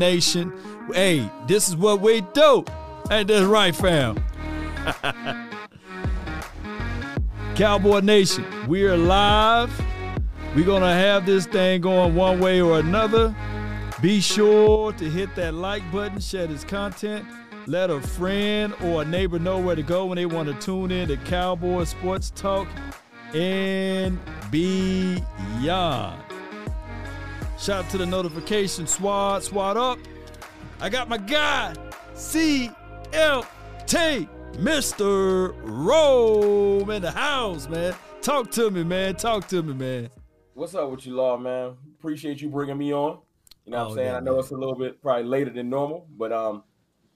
Nation. Hey, this is what we do. Ain't this right, fam? Cowboy Nation, we're live. We're going to have this thing going one way or another. Be sure to hit that like button, share this content. Let a friend or a neighbor know where to go when they want to tune in to Cowboy Sports Talk and beyond. Shout out to the notification squad. Swat up. I got my guy, CLT, Mr. Rome in the house, man. Talk to me, man. Talk to me, man. What's up with you, Law, man? Appreciate you bringing me on. You know what oh, I'm saying? Yeah, I know man. it's a little bit probably later than normal, but um,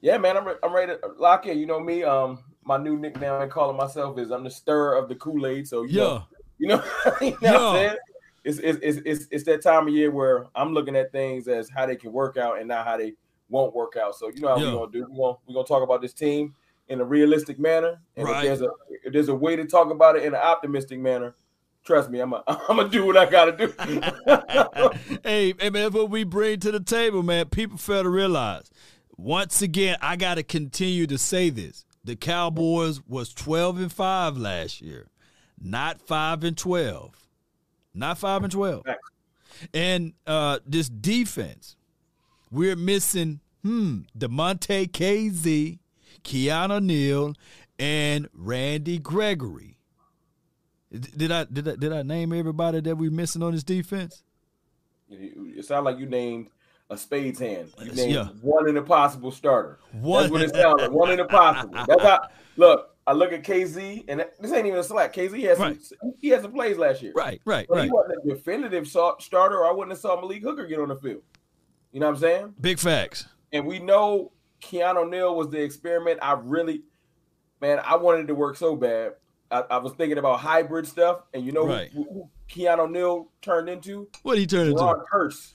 yeah, man, I'm, re- I'm ready to lock in. You know me, um, my new nickname I'm calling myself is I'm the stirrer of the Kool-Aid. So you yeah. know, you know, you know yeah. what I'm saying? It's, it's, it's, it's that time of year where I'm looking at things as how they can work out and not how they won't work out. So you know how yeah. we're gonna do. We're gonna, we're gonna talk about this team in a realistic manner, and right. if there's a if there's a way to talk about it in an optimistic manner, trust me, I'm a, I'm gonna do what I gotta do. hey, hey, man, what we bring to the table, man. People fail to realize. Once again, I gotta continue to say this: the Cowboys was 12 and five last year, not five and 12 not five and twelve. And uh, this defense, we're missing hmm Damontae Kazee, Keanu Neal, and Randy Gregory. Did I did I did I name everybody that we're missing on this defense? It sounds like you named a spades hand. You named yeah. one in a possible starter. One. That's what it sounds like. One in a possible. That's how look. I look at Kazee, and this ain't even a slack. Kazee has right. some, he had some plays last year. Right, right, but right. He wasn't a definitive starter, or I wouldn't have saw Malik Hooker get on the field. You know what I'm saying? Big facts. And we know Keanu Neal was the experiment. I really, man, I wanted to work so bad. I, I was thinking about hybrid stuff, and you know right. who, who Keanu Neal turned into? What he turned Ron into? Kearse.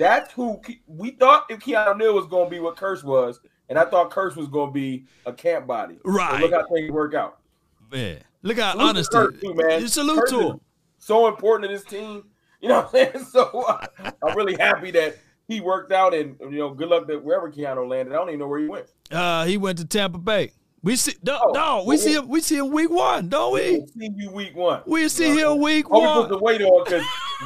That's who we thought if Keanu Neal was going to be what Kearse was and I thought Kearse was going to be a camp body. Right. So look how things work out. Man, look how salute honest too, man. Salute to him. So important to this team. You know what I'm saying? So uh, I'm really happy that he worked out, and you know, good luck that wherever Keanu landed. I don't even know where he went. Uh, he went to Tampa Bay. We see no, oh, no we see him. We see him week one, don't we? We'll see you week one. We see him week oh, one. We put the weight on because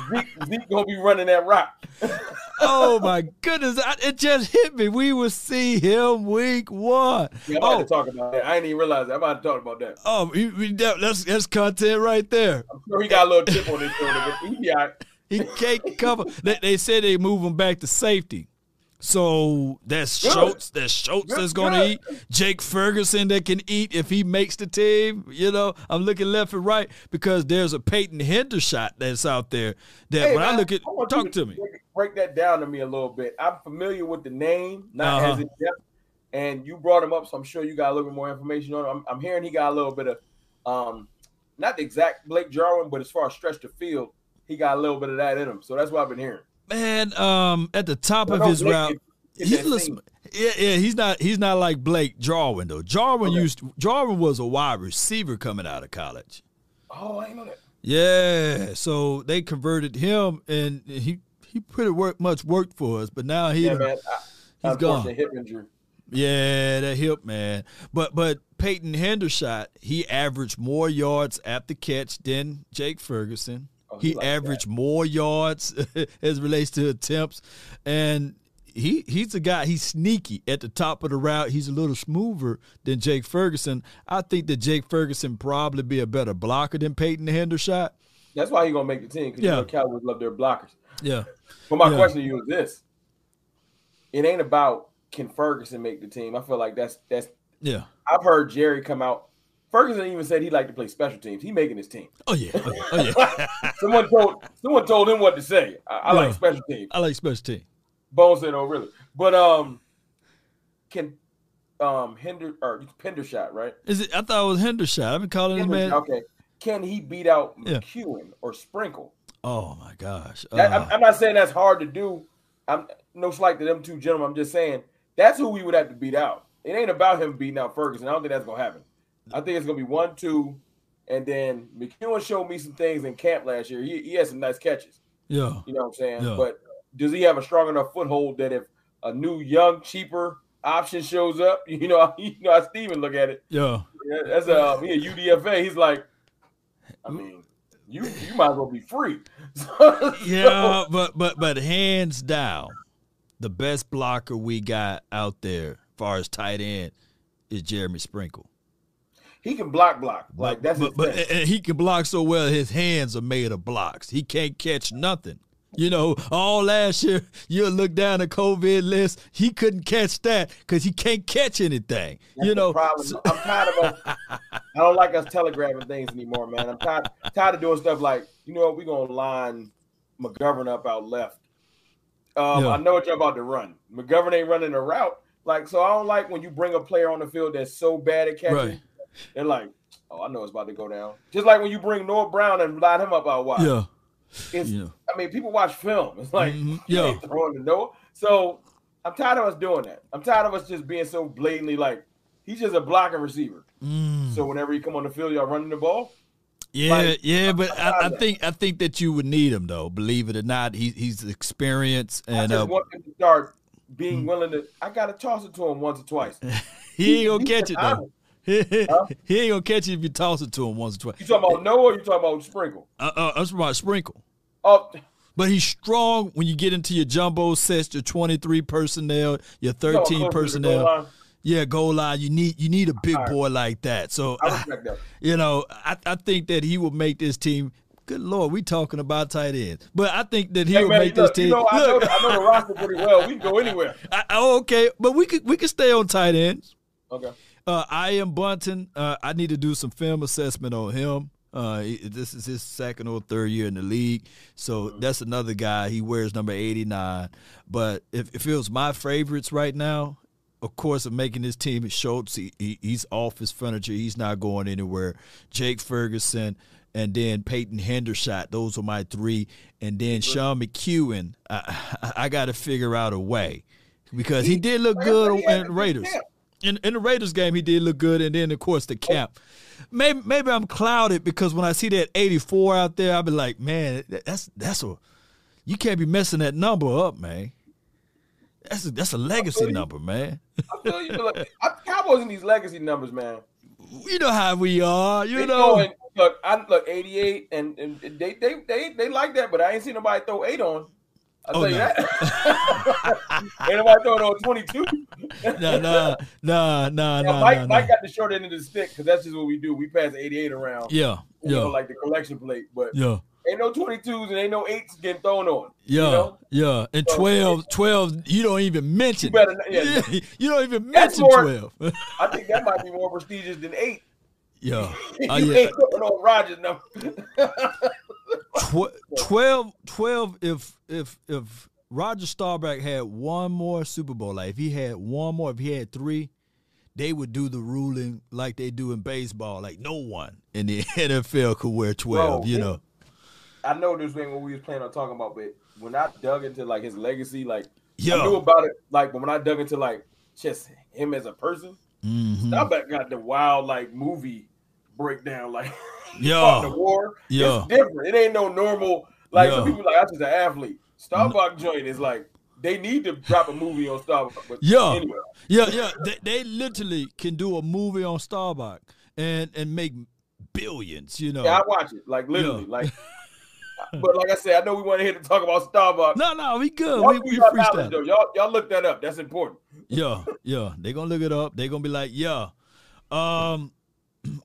Zeke, Zeke gonna be running that rock. oh my goodness! it just hit me. We will see him week one. Yeah, I'm about oh. to talk about that. I didn't even realize that. I'm about to talk about that. Oh, we, we, that's that's content right there. I'm sure he got a little chip on his shoulder, but he be all right. He can't cover. they, they said they move him back to safety. So that's good. Schultz. That's Schultz good, that's going to eat. Jake Ferguson that can eat if he makes the team. You know, I'm looking left and right because there's a Peyton Hendershot that's out there. That hey, when man, I look at, I talk to, to me. Break that down to me a little bit. I'm familiar with the name, not uh-huh. as in depth. And you brought him up, so I'm sure you got a little bit more information on him. I'm, I'm hearing he got a little bit of, um, not the exact Blake Jarwin, but as far as stretch the field, he got a little bit of that in him. So that's what I've been hearing. Man, um, at the top of his route, he's listen, yeah, yeah, he's not he's not like Blake Jarwin though. Jarwin okay. used Jarwin was a wide receiver coming out of college. Oh, I know that. Yeah, so they converted him, and he he pretty work much worked for us, but now he yeah, man. I, he's gone. Hip injury. Yeah, that hip man. But but Peyton Hendershot, he averaged more yards at the catch than Jake Ferguson. Oh, he, he like averaged that. more yards as relates to attempts, and he he's a guy. He's sneaky at the top of the route. He's a little smoother than Jake Ferguson. I think that Jake Ferguson probably be a better blocker than Peyton Hendershot. That's why he's gonna make the team because yeah. you know Cowboys love their blockers. Yeah. But my yeah. question to you is this: It ain't about can Ferguson make the team. I feel like that's that's yeah. I've heard Jerry come out Ferguson even said he liked to play special teams. He making his team. Oh yeah, oh yeah. Oh, yeah. someone told someone told him what to say. I, I yeah. like special teams. I like special teams. Bone said, "Oh really?" But um, can um Hinder or Pendershot right? Is it? I thought it was Hendershot. I've been calling him man. Okay, can he beat out McKeon or Sprinkle? Oh my gosh! Uh, that, I'm, I'm, not saying that's hard to do. I'm no slight to them two gentlemen. I'm just saying that's who we would have to beat out. It ain't about him beating out Ferguson. I don't think that's gonna happen. I think it's gonna be one, two, and then McKeon showed me some things in camp last year. He, he had some nice catches. Yeah. You know what I'm saying? Yeah. But does he have a strong enough foothold that if a new young cheaper option shows up, you know, you know how Steven look at it. Yeah. That's a um, he UDFA. He's like, I mean, you you might as well be free. yeah, but but but hands down, the best blocker we got out there, as far as tight end, is Jeremy Sprinkle. He can block block. Like that's but, but and he can block so well his hands are made of blocks. He can't catch nothing. You know, all last year you'll look down the COVID list. He couldn't catch that because he can't catch anything. That's you know, problem. So, I'm tired of us. I don't like us telegraphing things anymore, man. I'm tired tired of doing stuff like you know we're gonna line McGovern up out left. Um, yeah. I know what you're about to run. McGovern ain't running a route. Like so, I don't like when you bring a player on the field that's so bad at catching. Right. They're like, oh, I know it's about to go down. Just like when you bring Noah Brown and line him up out wide. Yeah. It's, yeah. I mean, people watch film. It's like, mm-hmm. yeah, throwing the Noah. So I'm tired of us doing that. I'm tired of us just being so blatantly like he's just a blocking receiver. Mm. So whenever you come on the field, y'all running the ball. Yeah, like, yeah, but I, I, think I think that you would need him though. Believe it or not, he, he's experienced and I just uh, want him to start being mm. willing to. I gotta toss it to him once or twice. he ain't gonna catch it though. Huh? He ain't gonna catch it if you toss it to him once or twice. You talking about Noah or you talking about Sprinkle? Uh, uh, I'm talking about Sprinkle. Oh. But he's strong when you get into your jumbo sets, your 23 personnel, your 13 no, personnel. Goal yeah, goal line. You need you need a big right. boy like that. So that. you know, I, I think that he will make this team Good lord, we talking about tight ends, but I think that he'll man, make look, this team. You know, I, know the, I know the roster pretty well. We can go anywhere. I, oh, okay, but we could we could stay on tight ends. Okay. Uh, Ian Bunting. Uh, I need to do some film assessment on him. Uh, this is his second or third year in the league, so mm-hmm. that's another guy. He wears number eighty nine. But if, if it was my favorites right now, of course, of making this team is Schultz. He, he, he's off his furniture. He's not going anywhere. Jake Ferguson and then Peyton Hendershot. Those are my three. And then Sean McKeon. I, I got to figure out a way because he, he did look good at Raiders in, in the Raiders game, he did look good, and then of course the cap. Maybe maybe I'm clouded because when I see that 84 out there, I'll be like, man, that's that's a you can't be messing that number up, man. That's a, that's a legacy number, man. I feel you. Look, Cowboys in these legacy numbers, man. You know how we are. You they know. Going, look, I look 88, and, and they, they they they like that, but I ain't seen nobody throw eight on. I'll oh, tell no. you that. Ain't nobody throwing on 22. no, no, no, no, no. Mike, no, Mike got the short end of the stick because that's just what we do. We pass 88 around. Yeah, yeah. Know, like the collection plate, but yeah. Ain't no 22s and ain't no 8s getting thrown on. Yeah, you know? yeah. And so, 12, 12, you don't even mention. You, better, yeah. you don't even mention more, 12. I think that might be more prestigious than 8. Yeah. you uh, yeah. ain't putting on Roger's number. 12, 12 if if if Roger Staubach had one more Super Bowl, like if he had one more, if he had three, they would do the ruling like they do in baseball. Like no one in the NFL could wear twelve. Bro, you know. I know this thing what we was planning on talking about, but when I dug into like his legacy, like Yo. I knew about it. Like, but when I dug into like just him as a person, mm-hmm. Staubach got the wild like movie breakdown. Like, yeah, the war. Yeah, it's different. It ain't no normal. Like some people like I just an athlete. Staubach joint is like they need to drop a movie on Starbucks. But yeah, anyway. yeah, yeah. They, they literally can do a movie on Starbucks and and make billions. You know. Yeah, I watch it like literally yeah. like. but like I said, I know we want to hear to talk about Starbucks. No, no, we good. Y'all we, we freestyle. Y'all, y'all look that up. That's important. yeah, yeah. They're gonna look it up. They're gonna be like, yeah. Um,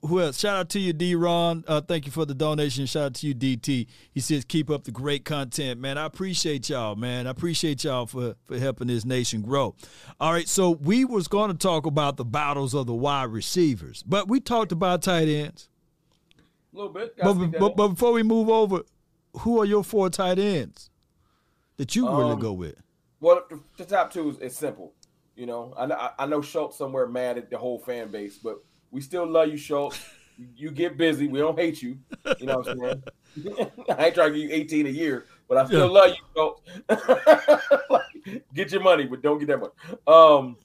who else? Shout out to you, D. Ron. Uh, thank you for the donation. Shout out to you, DT. He says, keep up the great content, man. I appreciate y'all, man. I appreciate y'all for, for helping this nation grow. All right, so we was going to talk about the battles of the wide receivers, but we talked about tight ends. A little bit. But, but, but, before we move over, who are your four tight ends that you um, really go with? Well, the top two is, is simple. You know, I, I know Schultz somewhere mad at the whole fan base, but – we still love you, Schultz. You get busy. We don't hate you. You know what I'm saying? I ain't trying to give you 18 a year, but I still yeah. love you, Schultz. like, get your money, but don't get that much. Um,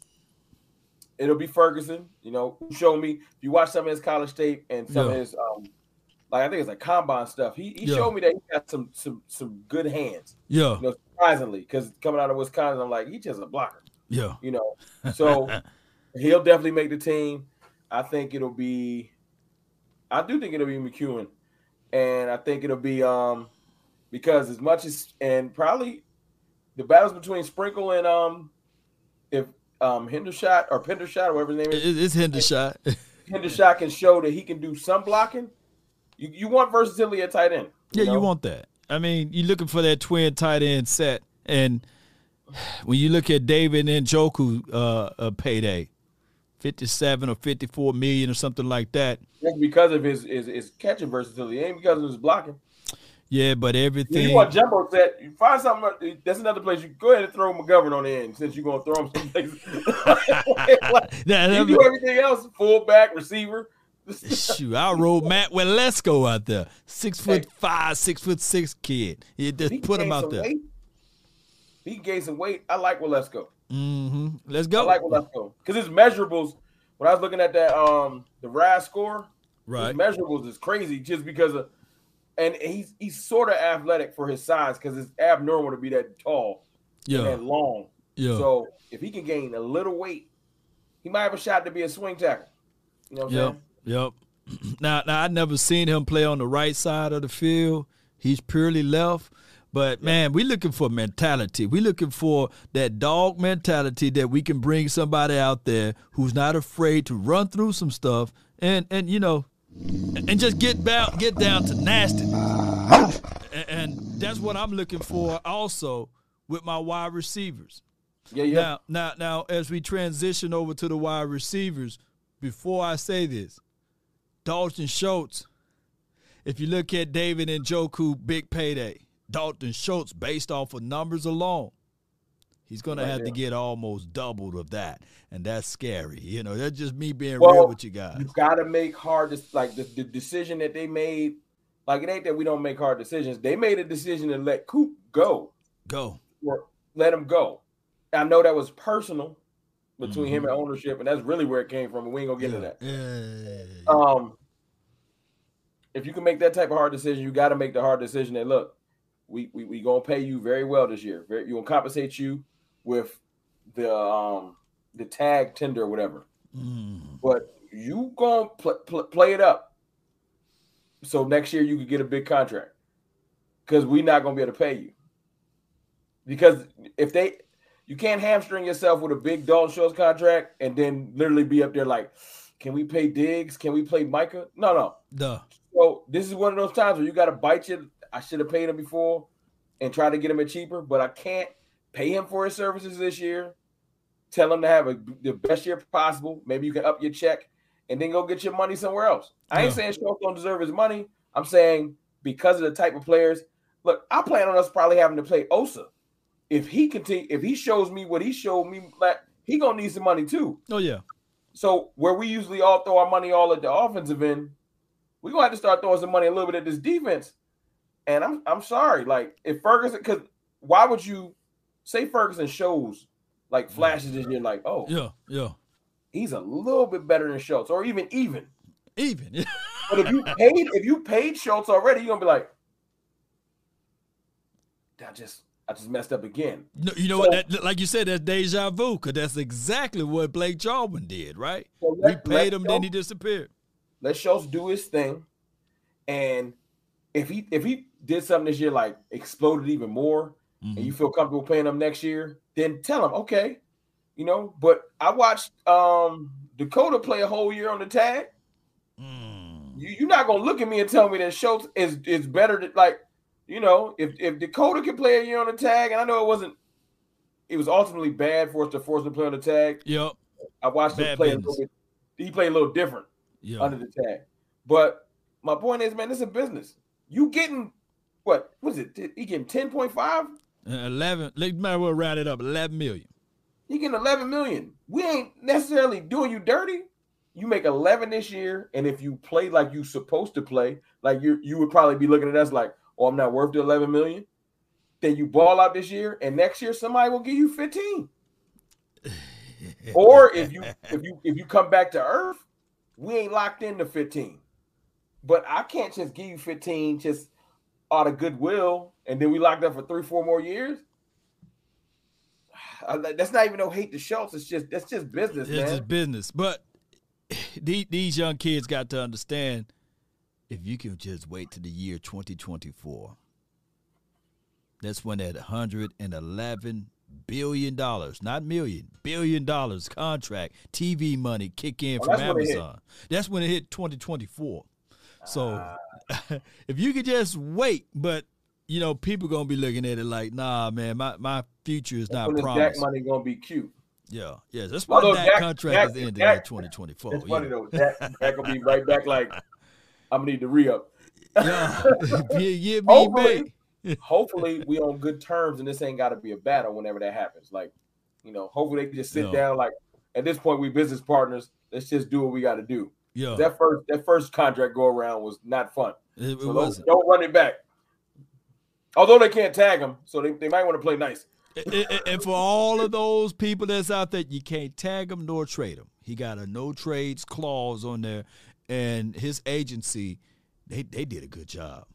it'll be Ferguson. You know, show me if you watch some of his college tape and some yeah. of his um, like I think it's like combine stuff. He he yeah. showed me that he got some some some good hands. Yeah, you know, Surprisingly, because coming out of Wisconsin, I'm like, he's just a blocker. Yeah. You know, so he'll definitely make the team. I think it'll be, I do think it'll be McKeon, and I think it'll be um because as much as and probably the battles between Sprinkle and um if um Hendershot or Pendershot or whatever his name is, it's Hendershot. Hendershot can show that he can do some blocking. You, you want versatility at tight end. You yeah, know? you want that. I mean, you're looking for that twin tight end set, and when you look at David Njoku uh, uh, payday, 57 or 54 million or something like that. That's because of his, his, his catching versatility. It ain't because of his blocking. Yeah, but everything. You want jumbo set? You find something. That's another place. You go ahead and throw McGovern on the end since you're gonna throw him someplace. like, you do everything else: fullback, receiver. Shoot, I roll Matt Waletzko out there, six foot five, six foot six kid. You just he put him out there. Weight. He gained some weight. I like Waletzko. Mm-hmm. Let's go. I like Waletzko because it's measurables. When I was looking at that, um, the RAS score, right? His measurables is crazy just because of and he's he's sort of athletic for his size because it's abnormal to be that tall yeah. and long. Yeah. So if he can gain a little weight, he might have a shot to be a swing tackle. You know what yep. Yep. Now, now I never seen him play on the right side of the field. He's purely left. But man, we looking for mentality. We looking for that dog mentality that we can bring somebody out there who's not afraid to run through some stuff and and you know and just get down get down to nasty. Uh-huh. And that's what I'm looking for also with my wide receivers. Yeah, yeah. Now, now, now, as we transition over to the wide receivers, before I say this, Dalton Schultz. If you look at David Njoku, big payday. Dalton Schultz, based off of numbers alone, he's going to have to get almost doubled of that, and that's scary. You know, that's just me being well, real with you guys. You got to make hard, like the, the decision that they made. Like it ain't that we don't make hard decisions. They made a decision to let Coop go. Go. Or let him go. I know that was personal between mm-hmm. him and ownership, and that's really where it came from. We ain't gonna get yeah. into that. Yeah. Um, if you can make that type of hard decision, you got to make the hard decision that look, we we we gonna pay you very well this year. Very, you gonna compensate you with the um the tag tender or whatever. Mm. But you gonna pl- pl- play it up, so next year you could get a big contract because we're not gonna be able to pay you. Because if they you can't hamstring yourself with a big Dalton Schultz contract and then literally be up there like, can we pay Diggs? Can we play Micah? No, no. Duh. So this is one of those times where you got to bite you. I should have paid him before and try to get him a cheaper, but I can't pay him for his services this year. Tell him to have a, the best year possible. Maybe you can up your check and then go get your money somewhere else. I ain't saying Schultz don't deserve his money. I'm saying because of the type of players. Look, I plan on us probably having to play Osa if he continue, if he shows me what he showed me, like he gonna need some money too. Oh yeah. So where we usually all throw our money all at the offensive end, we gonna have to start throwing some money a little bit at this defense. And I'm I'm sorry, like if Ferguson, because why would you say Ferguson shows like mm. flashes and you're like oh yeah yeah, he's a little bit better than Schultz, or even even even. Yeah. but if you paid if you paid Schultz already, you're gonna be like, I just I just messed up again. No, you know so, what? That, like you said, that's deja vu because that's exactly what Blake Jarwin did, right? So let, we paid him, Schultz, then he disappeared. Let Schultz do his thing, and if he if he did something this year like exploded even more, mm-hmm. and you feel comfortable paying him next year, then tell him okay, you know. But I watched um Dakota play a whole year on the tag. Mm. You, you're not gonna look at me and tell me that Schultz is is better than like you know, if if Dakota could play a year on the tag, and I know it wasn't, it was ultimately bad for us to force him to play on the tag. Yep. I watched bad him play business. a little bit. He played a little different yep. under the tag. But my point is, man, this is a business. You getting what was it? He getting ten point five? Uh, eleven. Let might well round it up. Eleven million. You getting eleven million. We ain't necessarily doing you dirty. You make eleven this year, and if you play like you supposed to play, like you you would probably be looking at us like, oh, I'm not worth the 11 million, then you ball out this year and next year somebody will give you 15. or if you if you if you come back to earth, we ain't locked into 15. But I can't just give you 15 just out of goodwill and then we locked up for three, four more years. that's not even no hate to Schultz. It's just that's just business. It's man. just business. But these young kids got to understand if you can just wait to the year 2024, that's when that 111 billion dollars, not million, billion dollars contract, TV money kick in well, from Amazon. That's when it hit 2024. So uh, if you could just wait, but you know, people gonna be looking at it like, nah, man, my, my future is not promised. That money gonna be cute. Yeah, yeah. That's why that Dak, contract Dak, is ending in 2024. It's funny though. Dak, Dak gonna be right back. Like, I'm gonna need to re up. yeah, yeah, yeah, hopefully, hopefully we on good terms, and this ain't got to be a battle whenever that happens. Like, you know, hopefully they can just sit yeah. down. Like, at this point, we business partners. Let's just do what we got to do. Yeah. That first that first contract go around was not fun. It, it so wasn't. Don't, don't, run it back. Although they can't tag him, so they, they might want to play nice. and for all of those people that's out there, you can't tag him nor trade him. He got a no trades clause on there, and his agency, they they did a good job.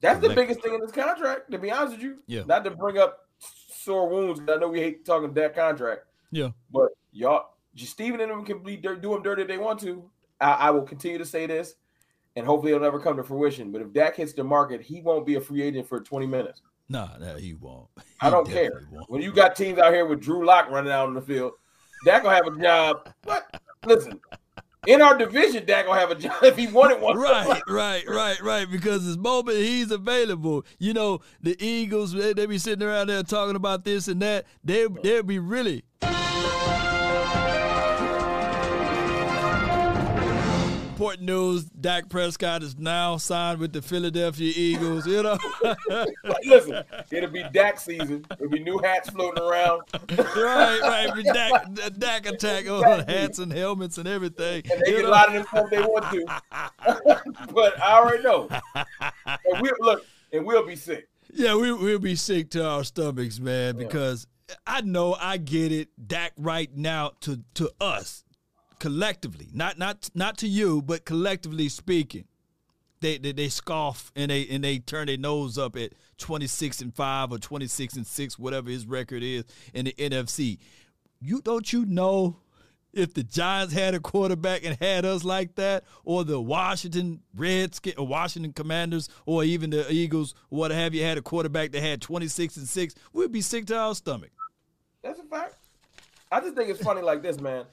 That's the biggest thing in this contract, to be honest with you. Yeah. Not to bring up sore wounds. I know we hate talking that contract. Yeah. But y'all, Stephen and them can be do them dirty if they want to. I, I, will continue to say this, and hopefully it'll never come to fruition. But if Dak hits the market, he won't be a free agent for 20 minutes. No, no, he won't. He I don't care. Won't. When you got teams out here with Drew Lock running out on the field, Dak gonna have a job. What? Listen, in our division, Dak gonna have a job if he wanted one. Right, right, right, right. Because this moment he's available, you know, the Eagles they, they be sitting around there talking about this and that. They they'll be really important news: Dak Prescott is now signed with the Philadelphia Eagles. You know, listen, it'll be Dak season. There'll be new hats floating around. right, right. Be Dak, Dak attack on hats and helmets and everything. And they can lie to themselves they want to. but I already know. And we look, and we'll be sick. Yeah, we we'll be sick to our stomachs, man, because. Yeah. I know I get it. Dak right now to to us collectively, not not not to you, but collectively speaking, they, they they scoff and they and they turn their nose up at 26 and 5 or 26 and 6 whatever his record is in the NFC. You don't you know if the Giants had a quarterback and had us like that, or the Washington Redskins or Washington Commanders, or even the Eagles, what have you, had a quarterback that had 26 and 6, we'd be sick to our stomach. That's a fact. I just think it's funny like this, man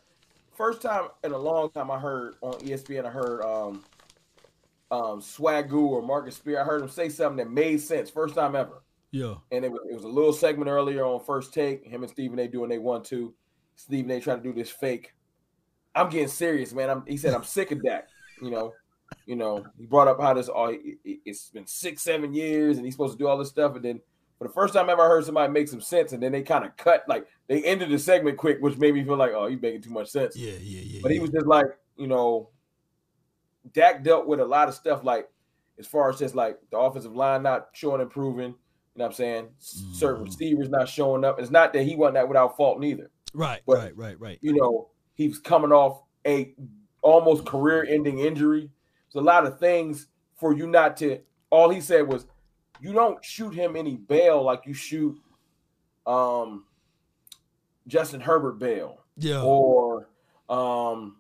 first time in a long time I heard on ESPN, I heard um um Swagu or Marcus Spear. I heard him say something that made sense. First time ever. Yeah. And it was, it was a little segment earlier on first take. Him and Stephen A doing they one two. Stephen A trying to do this fake. I'm getting serious, man. I'm, he said I'm sick of that. You know, you know. He brought up how this all oh, it's been six, seven years, and he's supposed to do all this stuff, and then the first time I ever heard somebody make some sense, and then they kind of cut, like they ended the segment quick, which made me feel like, oh, he's making too much sense. Yeah, yeah, yeah. But he was just like, you know, Dak dealt with a lot of stuff, like as far as just like the offensive line not showing improving. You know what I'm saying? Mm. Certain receivers not showing up. It's not that he wasn't that without fault neither. Right, but, right, right, right. You know, he was coming off a almost career-ending injury. There's a lot of things for you not to. All he said was, you don't shoot him any bail like you shoot um Justin Herbert bail. Yeah. Or um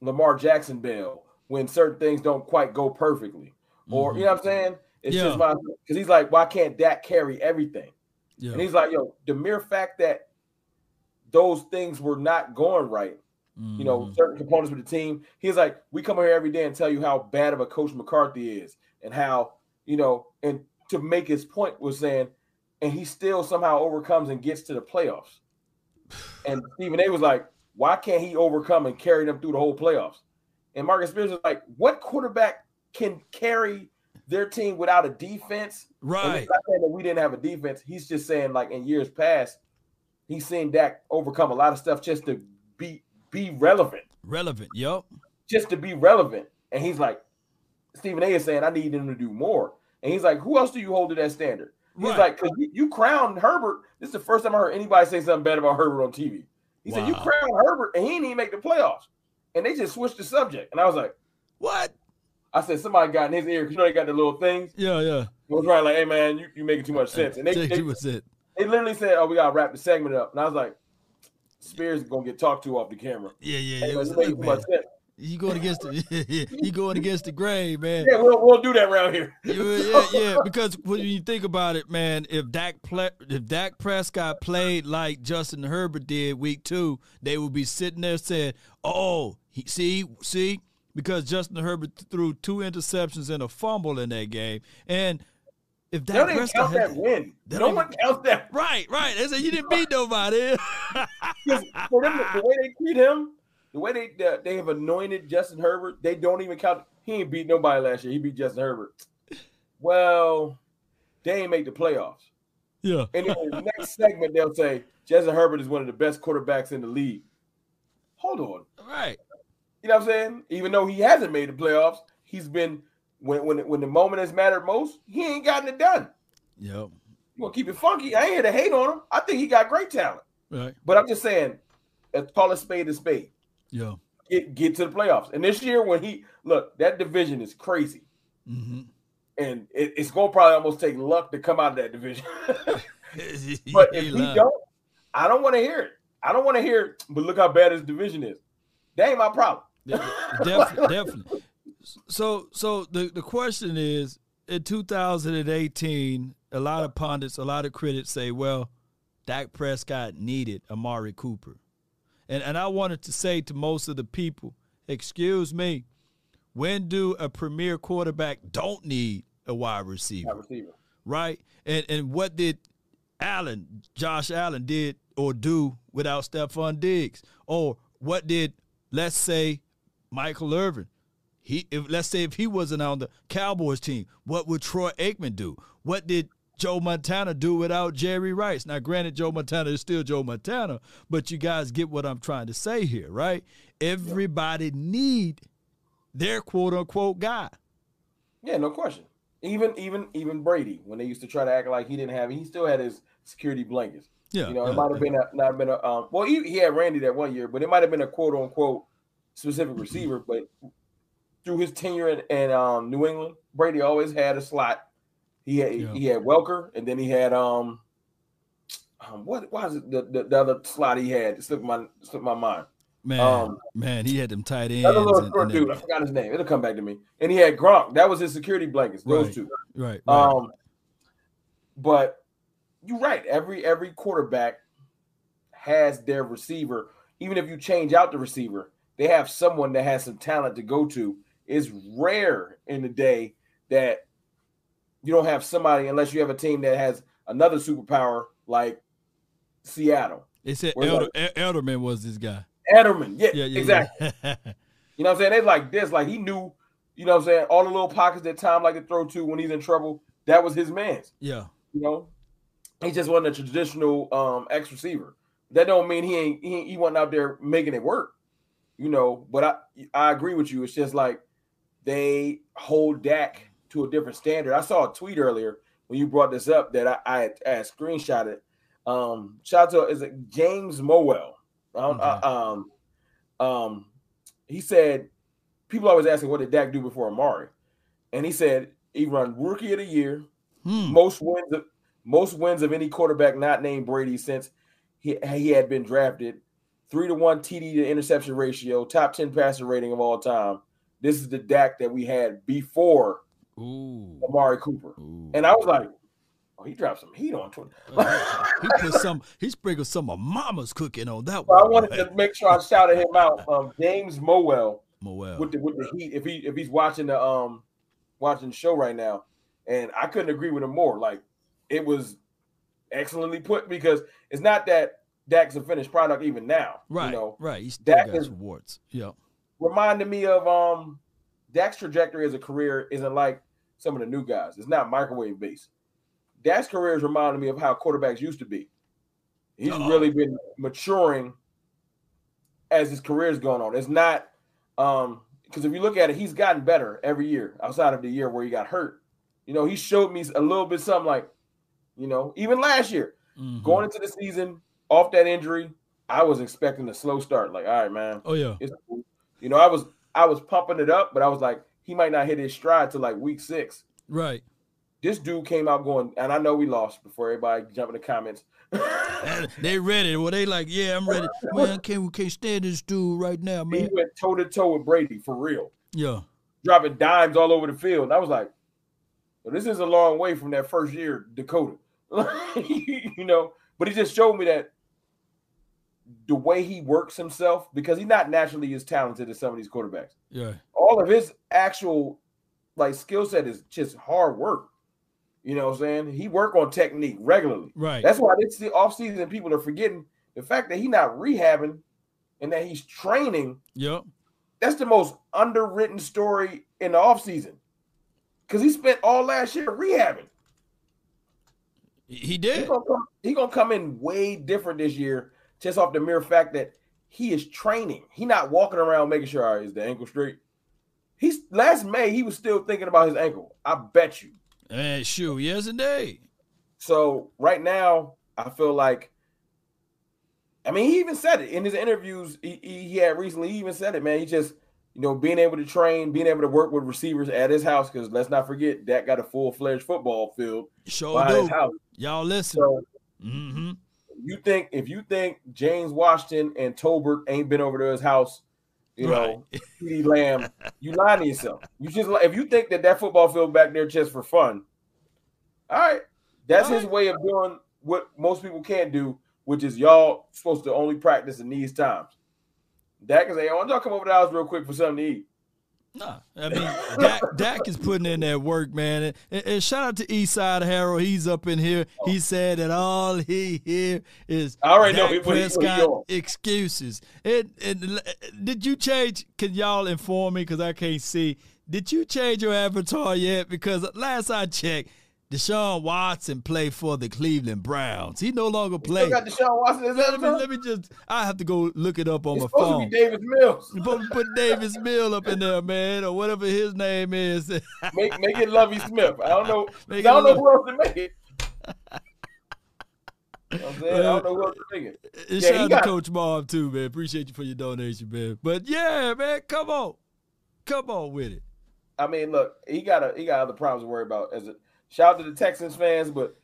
Lamar Jackson bail when certain things don't quite go perfectly. Or mm-hmm. you know what I'm saying? It's yeah. just my because he's like, why can't Dak carry everything? Yeah. And he's like, yo, the mere fact that those things were not going right, mm-hmm. you know, mm-hmm. certain components of the team. He's like, we come here every day and tell you how bad of a coach McCarthy is and how, you know, and to make his point was saying, and he still somehow overcomes and gets to the playoffs. And Stephen A was like, why can't he overcome and carry them through the whole playoffs? And Marcus Spears was like, what quarterback can carry their team without a defense? Right. not saying that we didn't have a defense. He's just saying, like in years past, he's seen Dak overcome a lot of stuff just to be be relevant. Relevant, yep. Just to be relevant. And he's like, Stephen A is saying, I need him to do more. And he's like, who else do you hold to that standard? He's right. like, because you, you crowned Herbert. This is the first time I heard anybody say something bad about Herbert on TV. He wow. said, you crowned Herbert and he didn't even make the playoffs. And they just switched the subject. And I was like, what? I said, somebody got in his ear because you know they got the little things. Yeah, yeah. He was right, like, hey, man, you, you making too much sense. And they, they, was it. they literally said, "Oh, we gotta wrap the segment up," and I was like, "Spears is gonna get talked to off the camera." Yeah, yeah, It it was was He going against the he going against the grain, man. Yeah, we'll, we'll do that around here. Yeah, yeah, yeah, because when you think about it, man, if Dak play, if Dak Prescott played like Justin Herbert did week two, they would be sitting there saying, "Oh, he, see, see," because Justin Herbert threw two interceptions and a fumble in that game, and if They Dak don't even Prescott count had, that win. They No don't one counts that. right, right, they said you didn't beat nobody. For them, the way they treat him, the way they they- they have anointed Justin Herbert, they don't even count. He ain't beat nobody last year. He beat Justin Herbert. Well, they ain't make the playoffs. yeah, And in the next segment, they'll say Justin Herbert is one of the best quarterbacks in the league. Hold on. right. You know what I'm saying? Even though he hasn't made the playoffs, he's been when when when the moment has mattered most, he ain't gotten it done. Yep. You want to keep it funky? I ain't here to hate on him. I think he got great talent, Right. but I'm just saying, let's call a spade a spade. Yeah. Get get to the playoffs. And this year, when he look, that division is crazy, Mm-hmm. and it, it's gonna probably almost take luck to come out of that division. but if he don't, I don't want to hear it. I don't want to hear. it, But look how bad his division is. That ain't my problem. definitely, definitely. So, so the the question is, in 2018, a lot of pundits, a lot of critics say, well, Dak Prescott needed Amari Cooper, and and I wanted to say to most of the people, excuse me, when do a premier quarterback don't need a wide receiver? Wide receiver. right? And and what did Allen, Josh Allen, did or do without Stefon Diggs? Or what did let's say Michael Irvin? He if let's say if he wasn't on the Cowboys team, what would Troy Aikman do? What did Joe Montana do without Jerry Rice? Now, granted, Joe Montana is still Joe Montana, but you guys get what I'm trying to say here, right? Everybody need their quote unquote guy. Yeah, no question. Even even even Brady, when they used to try to act like he didn't have, he still had his security blankets. Yeah, You know, it yeah, might have been a not been a um, well, he, he had Randy that one year, but it might have been a quote unquote specific receiver. But through his tenure in, in um, New England, Brady always had a slot. He had Yeah. he had Welker, and then he had um, um what was it the, the, the other slot he had? It slipped my slipped my mind. Man, Um, man, he had them tight ends. Another little and- short dude, I forgot his name. It'll come back to me. And he had Gronk. That was his security blankets. Those Right. two. right, right. Um, but you're right. Every every quarterback has their receiver. Even if you change out the receiver, they have someone that has some talent to go to. It's rare in the day that you don't have somebody unless you have a team that has another superpower like Seattle. They said Elder, E- Elderman was this guy. Edelman, yeah, Yeah, yeah, exactly. yeah. You know what I'm saying? They like this, like he knew, you know what I'm saying, all the little pockets that Tom like to throw to when he's in trouble, that was his man's. yeah, You know, he just wasn't a traditional um ex receiver. That don't mean he ain't he, he wasn't out there making it work. You know, but I I agree with you. It's just like they hold Dak to a different standard. I saw a tweet earlier when you brought this up that I I had, I had screenshotted. Um, shout out to is it James Mowell? Don't, I- Okay. um, um, he said people always asking what did Dak do before Amari, and he said he run rookie of the year, Hmm. most wins of most wins of any quarterback not named Brady since he, he had been drafted. Three to one TD to interception ratio, top 10 passer rating of all time. This is the Dak that we had before Ooh, Amari Cooper. ooh. And I was like, oh, he dropped some heat on Twitter. he put some. He sprinkled some of Mama's cooking on that So I one. wanted to make sure I shouted him out. Um, James Mowell Moel. with the with the heat. If he if he's watching the um watching the show right now, and I couldn't agree with him more. Like it was excellently put because it's not that Dak's a finished product even now. right, You know, right. He still Dak got is- warts. Yeah, reminded me of um Dak's trajectory as a career isn't like some of the new guys. It's not microwave based. Dak's career is reminding me of how quarterbacks used to be. He's Uh-oh. really been maturing as his career's going on. It's not um because if you look at it, he's gotten better every year outside of the year where he got hurt. You know, he showed me a little bit something like, you know, even last year, Mhm. going into the season off that injury, I was expecting a slow start. Like, all right, man, Oh yeah. You know, I was I was pumping it up, but I was like, he might not hit his stride till like week six. right. this dude came out going, and I know we lost before everybody jump in the comments. they ready. Well, they like, yeah, I'm ready. Man, can't we can't stand this dude right now, man. He went toe to toe with Brady for real. Yeah. Dropping dimes all over the field. And I was like, well, this is a long way from that first year Dakota. you know, but he just showed me that the way he works himself, because he's not naturally as talented as some of these quarterbacks. Yeah. All of his actual like skill set is just hard work. You know what I'm saying? He work on technique regularly. Right. That's why this the offseason people are forgetting the fact that he's not rehabbing and that he's training. Yep. That's the most underwritten story in the offseason. Because he spent all last year rehabbing. He did. He's gonna, come, he gonna come in way different this year, just off the mere fact that he is training. He not walking around making sure right, is the ankle straight. He's last May, he was still thinking about his ankle. I bet you. And shoot, yes, indeed. So right now, I feel like, I mean, he even said it in his interviews he, he had recently. He even said it, man. He just, you know, being able to train, being able to work with receivers at his house. Because let's not forget, that got a full fledged football field sure do. Y'all listen. So, mm-hmm. You think if you think James Washington and Tolbert ain't been over to his house, you right. know, CeeDee Lamb, you lie to yourself. You just if you think that that football field back there just for fun, all right, that's all his way of doing what most people can't do, which is y'all supposed to only practice in these times. Dak can say, "I want y'all come over to the house real quick for something to eat." Nah, I mean Dak, Dak is putting in that work, man. And, and, shout out to Eastside Harold. He's up in here. He said that all he hear is I already Dak know Prescott excuses. And, and did you change? Can y'all inform me? Because I can't see. Did you change your avatar yet? Because last I checked, Deshaun Watson played for the Cleveland Browns. He no longer plays. got Deshaun Watson. Let me, let me just. I have to go look it up on it's my phone. To be Davis Mills. To put Davis Mill up in there, man, or whatever his name is. make make it Lovie Smith. I don't know. I don't know who else to make it. You know I'm saying? I don't know who else to make it. Uh, yeah, shout out got... to Coach Bob too, man. Appreciate you for your donation, man. But yeah, man, come on, come on with it. I mean, look, he got a he got other problems to worry about as a Shout out to the Texans fans, but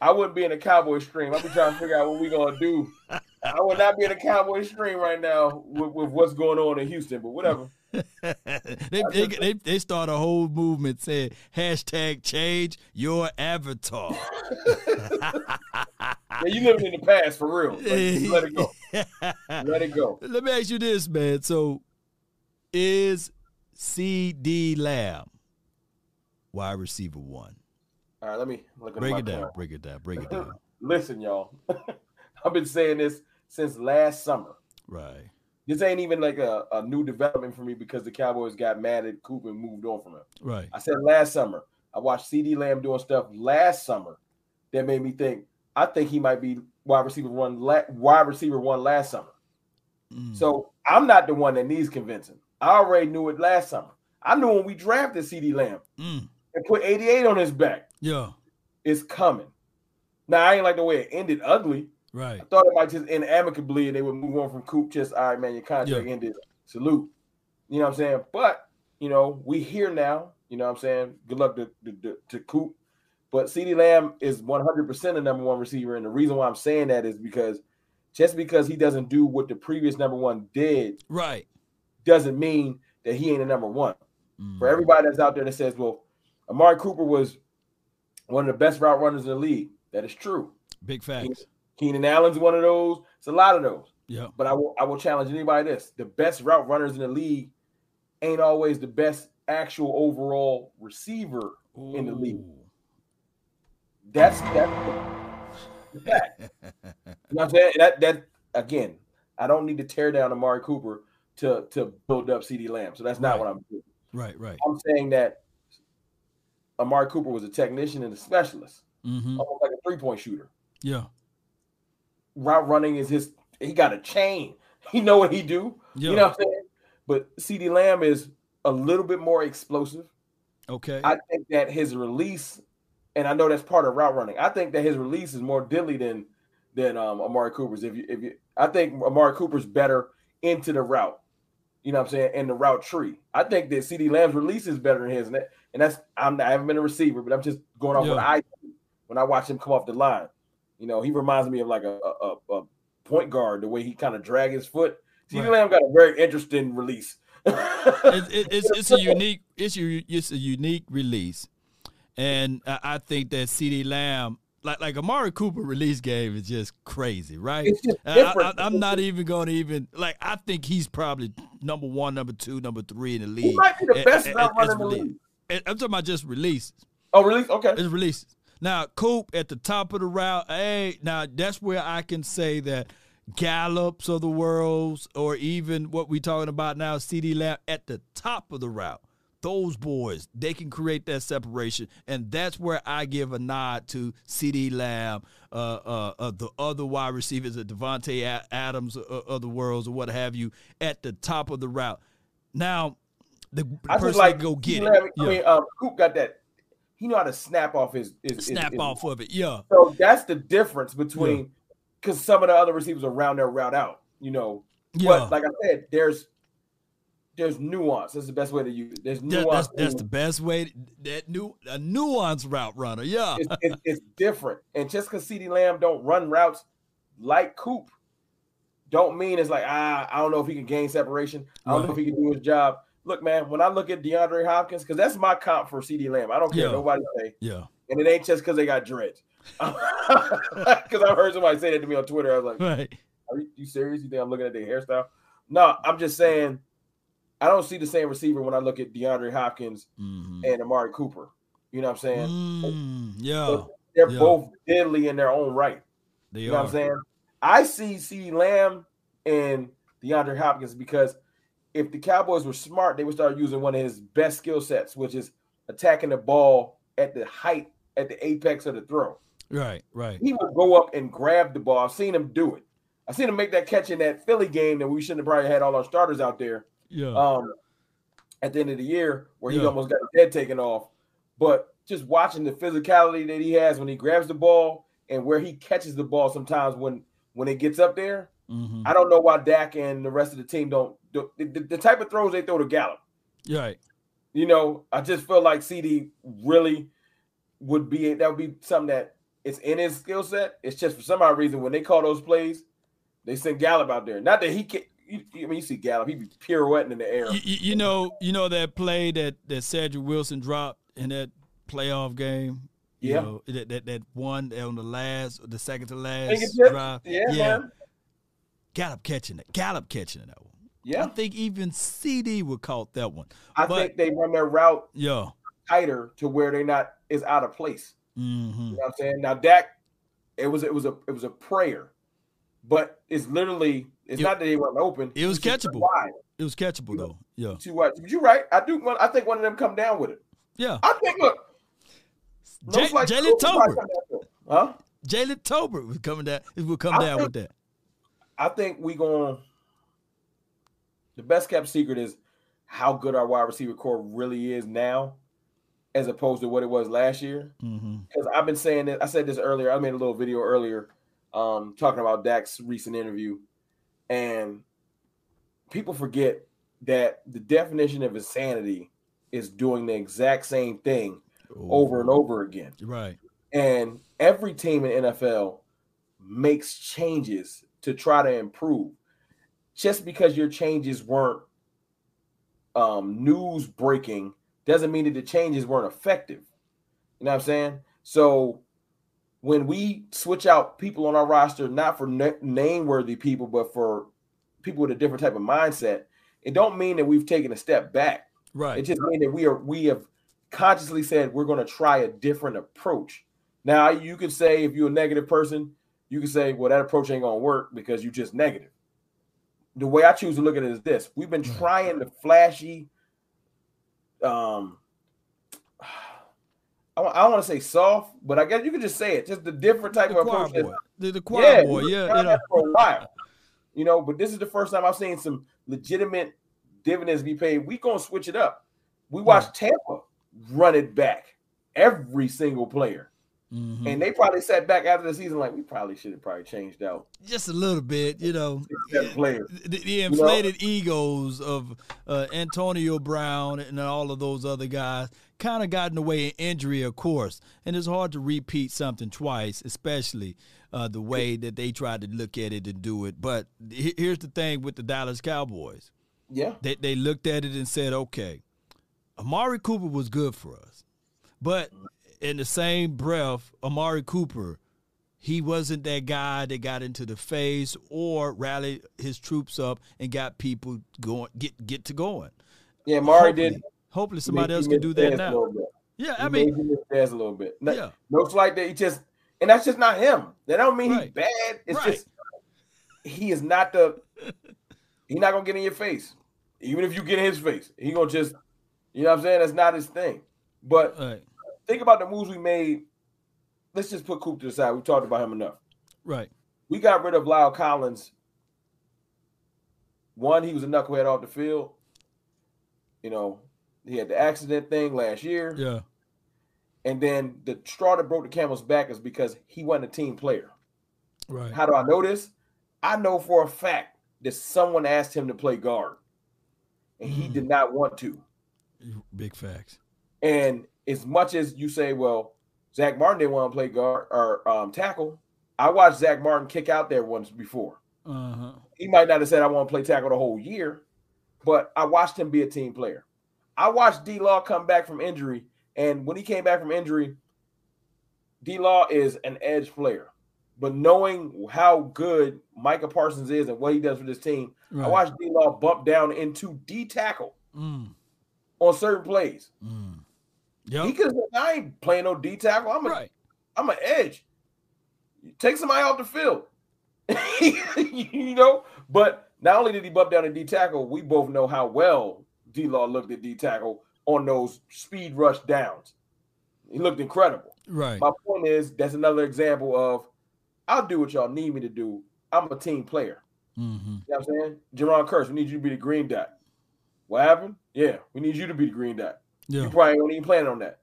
I wouldn't be in a Cowboy stream. I'll be trying to figure out what we're gonna do. I would not be in a Cowboy stream right now with, with what's going on in Houston, but whatever. they, they, they, they start a whole movement saying hashtag change your avatar. yeah, you living in the past for real. Like, let it go. let it go. Let me ask you this, man. So is CeeDee Lamb wide receiver one? All right, let me look at break it down. Break it down. Break it down. Listen, y'all. I've been saying this since last summer. Right. This ain't even like a, a new development for me because the Cowboys got mad at Coop and moved on from him. Right. I said last summer. I watched CeeDee Lamb doing stuff last summer that made me think I think he might be wide receiver one wide receiver one last summer. Mm. So I'm not the one that needs convincing. I already knew it last summer. I knew when we drafted CeeDee Lamb. Mm and put 88 on his back. Yeah. It's coming. Now, I ain't like the way it ended ugly. Right. I thought it might just end amicably and they would move on from Coop. Just, all right, man, your contract yeah. ended. Salute. You know what I'm saying? But, you know, we here now. You know what I'm saying? Good luck to, to, to Coop. But CeeDee Lamb is 100% the number one receiver. And the reason why I'm saying that is because just because he doesn't do what the previous number one did, right, doesn't mean that he ain't a number one. Mm. For everybody that's out there that says, well, Amari Cooper was one of the best route runners in the league. That is true. Big facts. Keenan Allen's one of those. It's a lot of those. Yeah. But I will I will challenge anybody this. The best route runners in the league ain't always the best actual overall receiver Ooh. in the league. That's that's the fact. you know what I'm saying? That that again, I don't need to tear down Amari Cooper to to build up CeeDee Lamb. So that's not right. what I'm doing. Right, right. I'm saying that Amari Cooper was a technician and a specialist, mm-hmm. almost like a three point shooter. Yeah. Route running is his. He got a chain. He know what he do. Yeah. You know what I'm saying? But CeeDee Lamb is a little bit more explosive. Okay. I think that his release, and I know that's part of route running. I think that his release is more deadly than than um, Amari Cooper's. If you if you, I think Amari Cooper's better into the route. You know what I'm saying? And the route tree. I think that CeeDee Lamb's release is better than his. And that, and that's I'm I haven't been a receiver, but I'm just going off yeah. what I see when I watch him come off the line. You know, he reminds me of like a a, a point guard, the way he kind of drag his foot. CeeDee right. Lamb got a very interesting release. it, it, it's, it's a unique it's a, it's a unique release, and I think that CeeDee Lamb like like Amari Cooper release game is just crazy, right? It's just different. I, am not even going to even like. I think he's probably number one, number two, number three in the league. He might be the best route runner in the league. I'm talking about just releases. Oh, release? Okay, it's releases. Now, Coop at the top of the route. Hey, now that's where I can say that Gallups of the worlds, or even what we're talking about now, CeeDee Lamb at the top of the route those boys, they can create that separation. And that's where I give a nod to CeeDee Lamb, uh, uh, uh, the other wide receivers, the Davante Adams uh, of the worlds or what have you, at the top of the route. Now, the I person like go get it. I mean, um, Coop got that. He know how to snap off his, his snap his, off his, of it. Yeah. So that's the difference between because yeah. some of the other receivers are round their route out. You know, yeah. But like I said, there's there's nuance. That's the best way to use it. There's nuance. That's, that's the best way. That new a nuance route runner. Yeah, it's, it's, it's different. And just because CeeDee Lamb don't run routes like Coop, don't mean it's like ah, I don't know if he can gain separation. I don't right. know if he can do his job. Look, man, when I look at DeAndre Hopkins, because that's my comp for CeeDee Lamb. I don't care yeah. nobody say. Yeah. And it ain't just because they got dreads. Because I heard somebody say that to me on Twitter. I was like, right. Are you, you serious? You think I'm looking at their hairstyle? No, I'm just saying I don't see the same receiver when I look at DeAndre Hopkins mm-hmm. and Amari Cooper. You know what I'm saying? Mm, yeah. So they're yeah. both deadly in their own right. They you know are. what I'm saying? I see C. Lamb and DeAndre Hopkins because if the Cowboys were smart, they would start using one of his best skill sets, which is attacking the ball at the height, at the apex of the throw. Right, right. He would go up and grab the ball. I've seen him do it. I've seen him make that catch in that Philly game that we shouldn't have probably had all our starters out there yeah. Um, at the end of the year where he yeah. almost got his head taken off. But just watching the physicality that he has when he grabs the ball and where he catches the ball sometimes when when it gets up there, mm-hmm. I don't know why Dak and the rest of the team don't do the, the, the type of throws they throw to Gallup. Right. You know, I just feel like CeeDee really would be that would be something that it's in his skill set. It's just for some odd reason when they call those plays, they send Gallup out there. Not that he can you, I mean, you see Gallup, he'd be pirouetting in the air. You, you, know, you know that play that that Cedric Wilson dropped in that playoff game. You yeah, know, that, that that one on the last, the second to last drive. Yeah, yeah. Man. Gallup catching it. Gallup catching that one. Yeah, I think even CeeDee would caught that one. I but, think they run their route yeah tighter to where they're not is out of place. Mm-hmm. You know what I'm saying? Now Dak, it was it was a it was a prayer, but it's literally it's it, not that they weren't open. It was catchable. It was catchable though. Yeah. Too wide. You're right. I do. I think one of them come down with it. Yeah. I think. Look. J- like Jalen Tolbert. Huh? Jalen Tolbert was coming down. Will come I down think, with that. I think we going. The best kept secret is how good our wide receiver corps really is now, as opposed to what it was last year. Because mm-hmm. I've been saying that. I said this earlier. I made a little video earlier, um, talking about Dak's recent interview and people forget that the definition of insanity is doing the exact same thing Ooh. over and over again. Right. And every team in NFL makes changes to try to improve. Just because your changes weren't um, news breaking doesn't mean that the changes weren't effective. You know what I'm saying? So when we switch out people on our roster, not for name worthy people, but for people with a different type of mindset, it don't mean that we've taken a step back. Right. It just means that we are we have consciously said we're going to try a different approach. Now you could say if you're a negative person, you could say, well, that approach ain't gonna work because you're just negative. The way I choose to look at it is this: we've been trying the flashy, um, I don't want to say soft, but I guess you could just say it. Just the different type the of approach. Boy. The, the choir yeah, boy, yeah, you know. for a while. You know, but this is the first time I've seen some legitimate dividends be paid. We gonna switch it up. We watched Tampa run it back every single player. Mm-hmm. And they probably sat back after the season like we probably should have probably changed out just a little bit, you know. The, the, inflated you know? egos of uh, Antonio Brown and all of those other guys kind of got in the way of injury, of course. And it's hard to repeat something twice, especially uh, the way that they tried to look at it and do it. But here's the thing with the Dallas Cowboys. Yeah. They, they looked at it and said, okay, Amari Cooper was good for us. But in the same breath, Amari Cooper, he wasn't that guy that got into the face or rallied his troops up and got people going get get to going. Yeah, Amari did. Hopefully, somebody else can do that now. Yeah, I he mean, a little bit. No, yeah, no like that. He just, and that's just not him. That don't mean right. he's bad. It's right. just he is not the. He's not gonna get in your face, even if you get in his face. He gonna just, you know, what I'm saying that's not his thing. But right think about the moves we made. Let's just put Coop to the side. We talked about him enough. Right. We got rid of La'el Collins. One, he was a knucklehead off the field. You know, he had the accident thing last year. Yeah. And then the straw that broke the camel's back is because he wasn't a team player. Right. How do I know this? I know for a fact that someone asked him to play guard, and mm. he did not want to. Big facts. And as much as you say, well, Zack Martin didn't want to play guard or um, tackle, I watched Zack Martin kick out there once before. Uh-huh. He might not have said I want to play tackle the whole year, but I watched him be a team player. I watched D Law come back from injury, and when he came back from injury, D Law is an edge player. But knowing how good Micah Parsons is and what he does for this team, right. I watched D Law bump down into D tackle mm. on certain plays. Mm. Yep. He could I ain't playing no D tackle. I'm a right. I'm an edge. Take somebody off the field. you know, but not only did he bump down a D tackle, we both know how well D Law looked at D tackle on those speed rush downs. He looked incredible. Right. My point is that's another example of I'll do what y'all need me to do. I'm a team player. Mm-hmm. You know what I'm saying? Jayron Kearse, we need you to be the green dot. What happened? Yeah, we need you to be the green dot. Yeah. You probably don't even plan on that.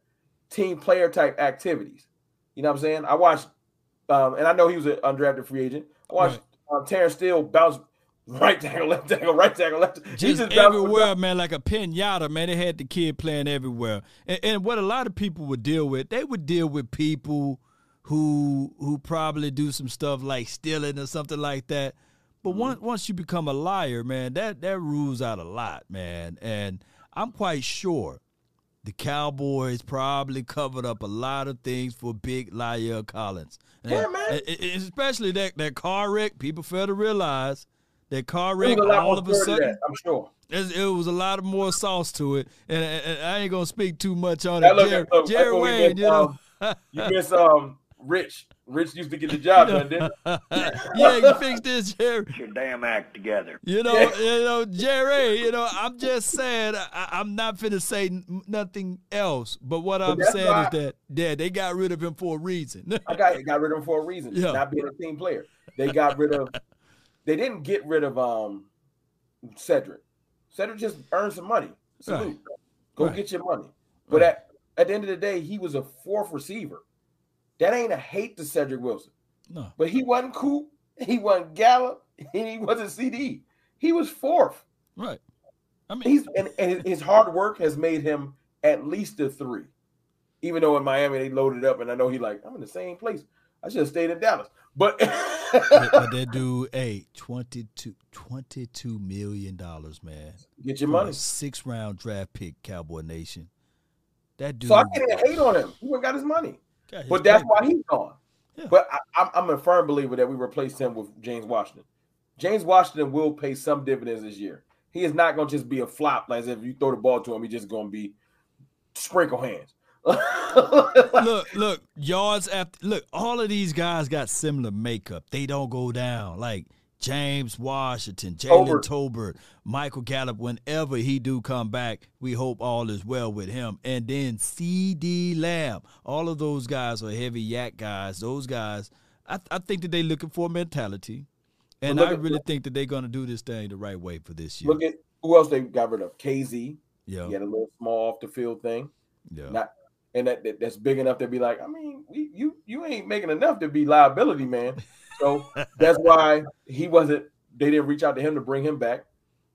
Team player type activities. You know what I'm saying? I watched, um, and I know he was an undrafted free agent. I watched right. um, Terence Steele bounce right tackle, left tackle, right tackle, left. Just, just everywhere, man, like a pinata, man. They had the kid playing everywhere. And, and what a lot of people would deal with, they would deal with people who who probably do some stuff like stealing or something like that. But mm-hmm. once once you become a liar, man, that that rules out a lot, man. And I'm quite sure the Cowboys probably covered up a lot of things for big La'el Collins. Yeah, and, man. especially that, that car wreck. People fail to realize that car wreck all of a sudden. I'm sure. It, was a lot of more sauce to it, and, and I ain't gonna speak too much on it. Jerry, Jerry Wayne, you know, um, you miss um Rich. Rich used to get the job done, didn't Yeah, you fix this, Jerry. Get your damn act together. You know, yeah. you know, Jerry. You know, I'm just saying. I, am not finna say nothing else. But what but I'm saying is that yeah, they got rid of him for a reason. I got got rid of him for a reason. Yeah. Not being a team player. They got rid of. They didn't get rid of um Cedric. Cedric just earned some money. Salute. Right. Go right. get your money. But right. at, at the end of the day, he was a fourth receiver. That ain't a hate to Cedric Wilson. No. But he wasn't Coop, he wasn't Gallup, and he wasn't CeeDee. He was fourth. Right. I mean, he's and, and his hard work has made him at least a three. Even though in Miami they loaded up, and I know he like I'm in the same place. I should have stayed in Dallas. But but that dude, hey, 22, 22 million dollars, man. Get your money. Six round draft pick, Cowboy Nation. That dude. So I can't even hate on him. He got his money but that's why he's gone. Yeah. But I, I'm a firm believer that we replace him with James Washington. James Washington will pay some dividends this year. He is not going to just be a flop, like if you throw the ball to him, he's just going to be sprinkle hands. look, look, yards after look, all of these guys got similar makeup. They don't go down. Like James Washington, Jalen Tolbert, Michael Gallup, whenever he do come back, we hope all is well with him. And then CeeDee Lamb. All of those guys are heavy YAC guys. Those guys, I, I think that they're looking for mentality. And I really think that they're going to do this thing the right way for this year. Look at who else they got rid of. Kazee. Yeah. He had a little small off the field thing. Yeah. Not and that, that, that's big enough to be like, I mean, we, you you ain't making enough to be liability, man. So that's why he wasn't. They didn't reach out to him to bring him back.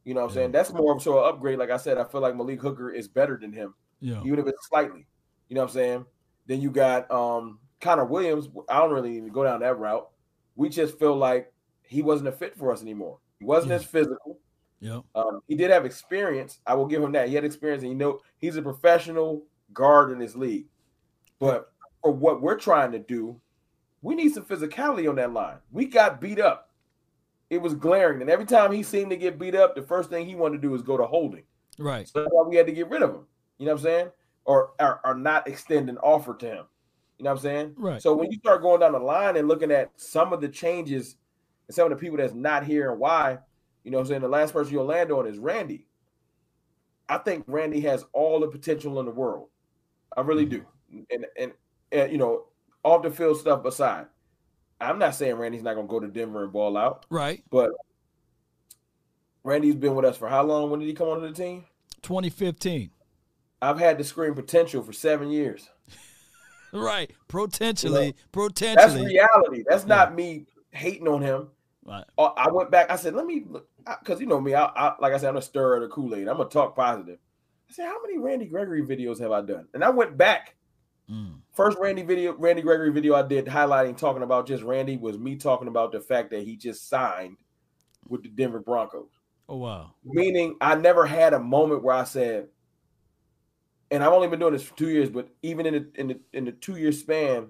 You know what I'm saying? That's more of so an upgrade. Like I said, I feel like Malik Hooker is better than him, Yeah. even if it's slightly. You know what I'm saying? Then you got um Connor Williams. I don't really even go down that route. We just feel like he wasn't a fit for us anymore. He wasn't Yeah. as physical. Yeah. Um, he did have experience. I will give him that. He had experience, and you know he's a professional guard in this league. But for what we're trying to do, we need some physicality on that line. We got beat up. It was glaring, and every time he seemed to get beat up, the first thing he wanted to do is go to holding. Right. So that's why we had to get rid of him. You know what I'm saying? Or or not extend an offer to him. You know what I'm saying? Right. So when you start going down the line and looking at some of the changes and some of the people that's not here and why, you know what I'm saying? The last person you'll land on is Randy. I think Randy has all the potential in the world. I really do. And and, and you know, off the field stuff aside, I'm not saying Randy's not gonna go to Denver and ball out, Right. but Randy's been with us for how long? When did he come onto the team? 2015. I've had the screen potential for seven years. Right. Potentially. That's Potentially. reality. That's not me hating on him. Right. Uh, I went back. I said, let me because you know me. I, I like I said, I'm a stir of the Kool Aid. I'm gonna talk positive. I said, how many Randy Gregory videos have I done? And I went back. Mm. First Randy video, Randy Gregory video I did highlighting talking about just Randy was me talking about the fact that he just signed with the Denver Broncos. Oh wow. Meaning, I never had a moment where I said, and I've only been doing this for two years, but even in the in the in the two year span,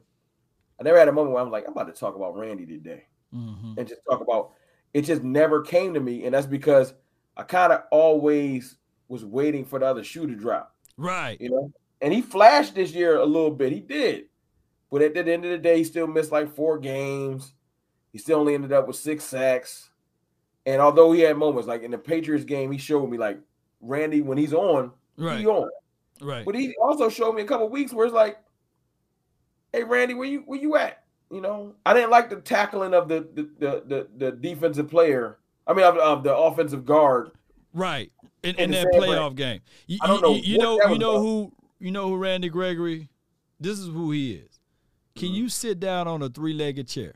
I never had a moment where I'm like, I'm about to talk about Randy today hmm and just talk about. It just never came to me, and that's because I kind of always was waiting for the other shoe to drop, Right. you know. And he flashed this year a little bit. He did, but at the end of the day, he still missed like four games. He still only ended up with six sacks. And although he had moments like in the Patriots game, he showed me like Randy when he's on, Right. he on. Right. But he also showed me a couple weeks where it's like, "Hey, Randy, where you where you at?" You know, I didn't like the tackling of the the the, the, the defensive player. I mean, of, of the offensive guard. Right. In, In in that playoff game. You, I don't know you, you know you know about. who you know who Randy Gregory. This is who he is. Can Mm-hmm. you sit down on a three-legged chair?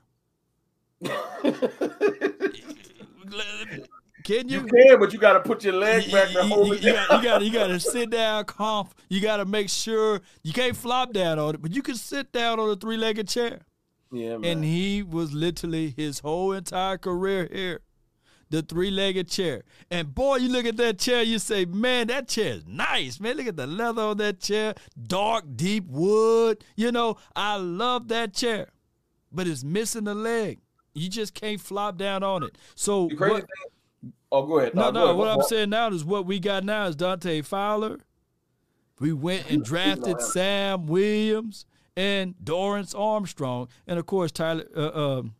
Can you? you can, but you got to put your leg back You, you, hold you, it. you got, you got to sit down, conf. You got to make sure you can't flop down on it, but you can sit down on a three-legged chair. yeah, man. And he was literally his whole entire career here, the three-legged chair. And boy, you look at that chair, you say, man, that chair is nice, man. Look at the leather on that chair, dark, deep wood. You know, I love that chair, but it's missing a leg. You just can't flop down on it. So crazy what- thing. Oh, go ahead. no, go no. ahead. What I'm saying now is what we got now is Dante Fowler. We went and drafted. Sam Williams and Dorance Armstrong, and of course Tyler uh, um,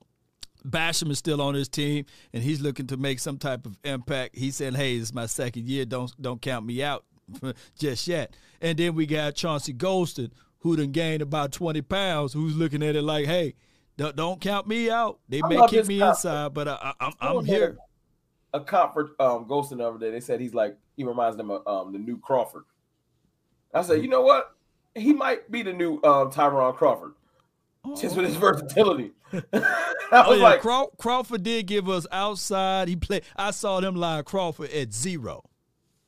Basham is still on his team, and he's looking to make some type of impact. He said, "Hey, this is my second year. Don't don't count me out just yet." And then we got Chauncey Golston, who done gained about 20 pounds, who's looking at it like, "Hey, don't, don't count me out. They I may keep me concept. inside, but I, I, I'm, I'm here." A comfort um ghosting the other day. They said he's like he reminds them of um the new Crawford. I said, you know what? He might be the new um Tyrone Crawford, just with his versatility. I Oh was yeah, like, Craw- Crawford did give us outside. He played. I saw them live Crawford at zero.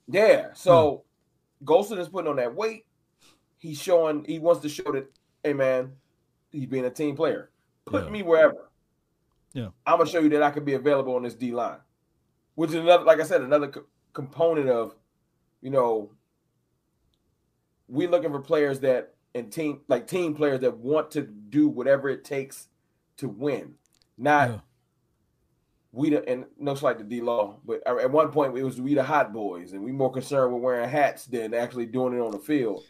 Yeah. So hmm. Golston is putting on that weight. He's showing he wants to show that, hey man, he's being a team player. Put Yeah. me wherever. Yeah. I'm gonna show you that I can be available on this D line, which is another, like I said, another co- component of, you know, we looking for players that and team like team players that want to do whatever it takes to win, not Yeah. we the and no slight to D Law, but at one point it was we the hot boys, and we more concerned with wearing hats than actually doing it on the field.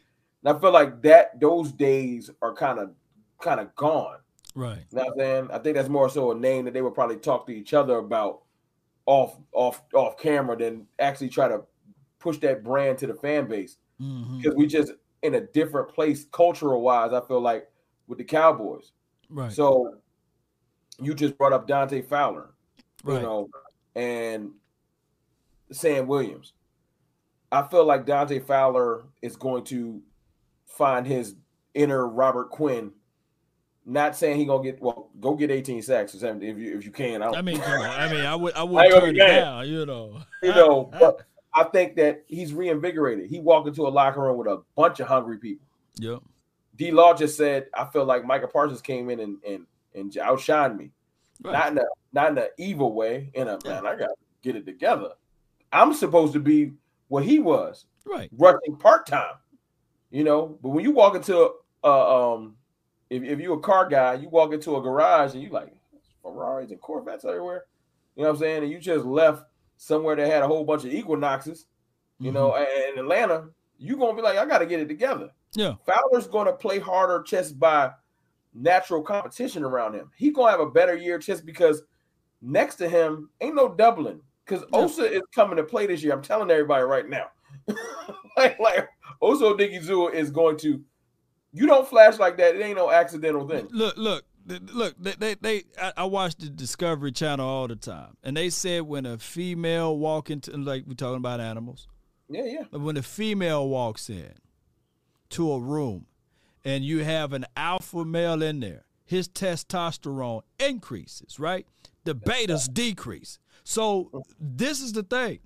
And I feel like that those days are kind of kind of gone. Right. You know what I'm saying? I think that's more so a name that they would probably talk to each other about off off off camera than actually try to push that brand to the fan base hmm because we just in a different place cultural wise. I feel like with the Cowboys. Right. So you just brought up Dante Fowler you right. know, and Sam Williams. I feel like Dante Fowler is going to find his inner Robert Quinn. Not saying he gonna get well, go get 18 sacks or something if you if you can. I, I mean, I mean, I would I would turn it down, you know. You know, but I think that he's reinvigorated. He walked into a locker room with a bunch of hungry people. Yep. D Law just said, I feel like Micah Parsons came in and and, and outshined me. Right. Not in a not in an evil way, in a man, I gotta get it together. I'm supposed to be what he was. Right. Rushing part-time. You know, but when you walk into a um if, if you're a car guy, you walk into a garage and you like Ferraris and Corvettes everywhere. You know what I'm saying? And you just left somewhere that had a whole bunch of equinoxes, you mm-hmm. know, in Atlanta, you're gonna be like, I gotta get it together. Yeah. Fowler's gonna play harder just by natural competition around him. He gonna have a better year just because next to him ain't no doubling. Because yeah. Osa is coming to play this year. I'm telling everybody right now. like, like Osa Odighizuwa is going to you don't flash like that. It ain't no accidental thing. Look, look, look. They, they, they I, I watch the Discovery Channel all the time, and they said when a female walk into, like we're talking about animals. Yeah, yeah. When a female walks in to a room, and you have an alpha male in there, his testosterone increases, right? The betas decrease. So this is the thing.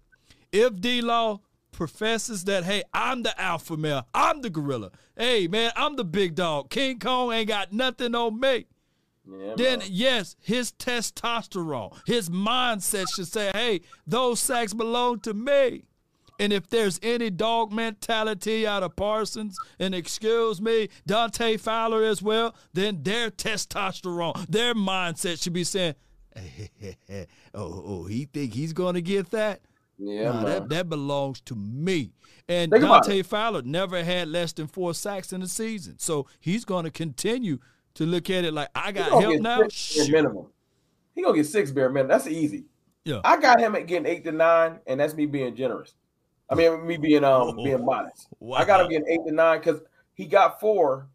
If D Law professes that, hey, I'm the alpha male, I'm the gorilla. Hey, man, I'm the big dog. King Kong ain't got nothing on me. Yeah, then man. yes, his testosterone, his mindset should say, "Hey, those sacks belong to me." And if there's any dog mentality out of Parsons, and excuse me, Dante Fowler as well, then their testosterone, their mindset should be saying, oh, oh, he think he's going to get that? Yeah, nah, that, that belongs to me. And Think Dante Fowler never had less than four sacks in a season. So he's going to continue to look at it like, I got help now. Minimum. He to get six bare minimum. That's easy. Yeah. I got him at getting eight to nine, and that's me being generous. I mean, me being um oh, being modest. Wow. I got him getting eight to nine because he got four.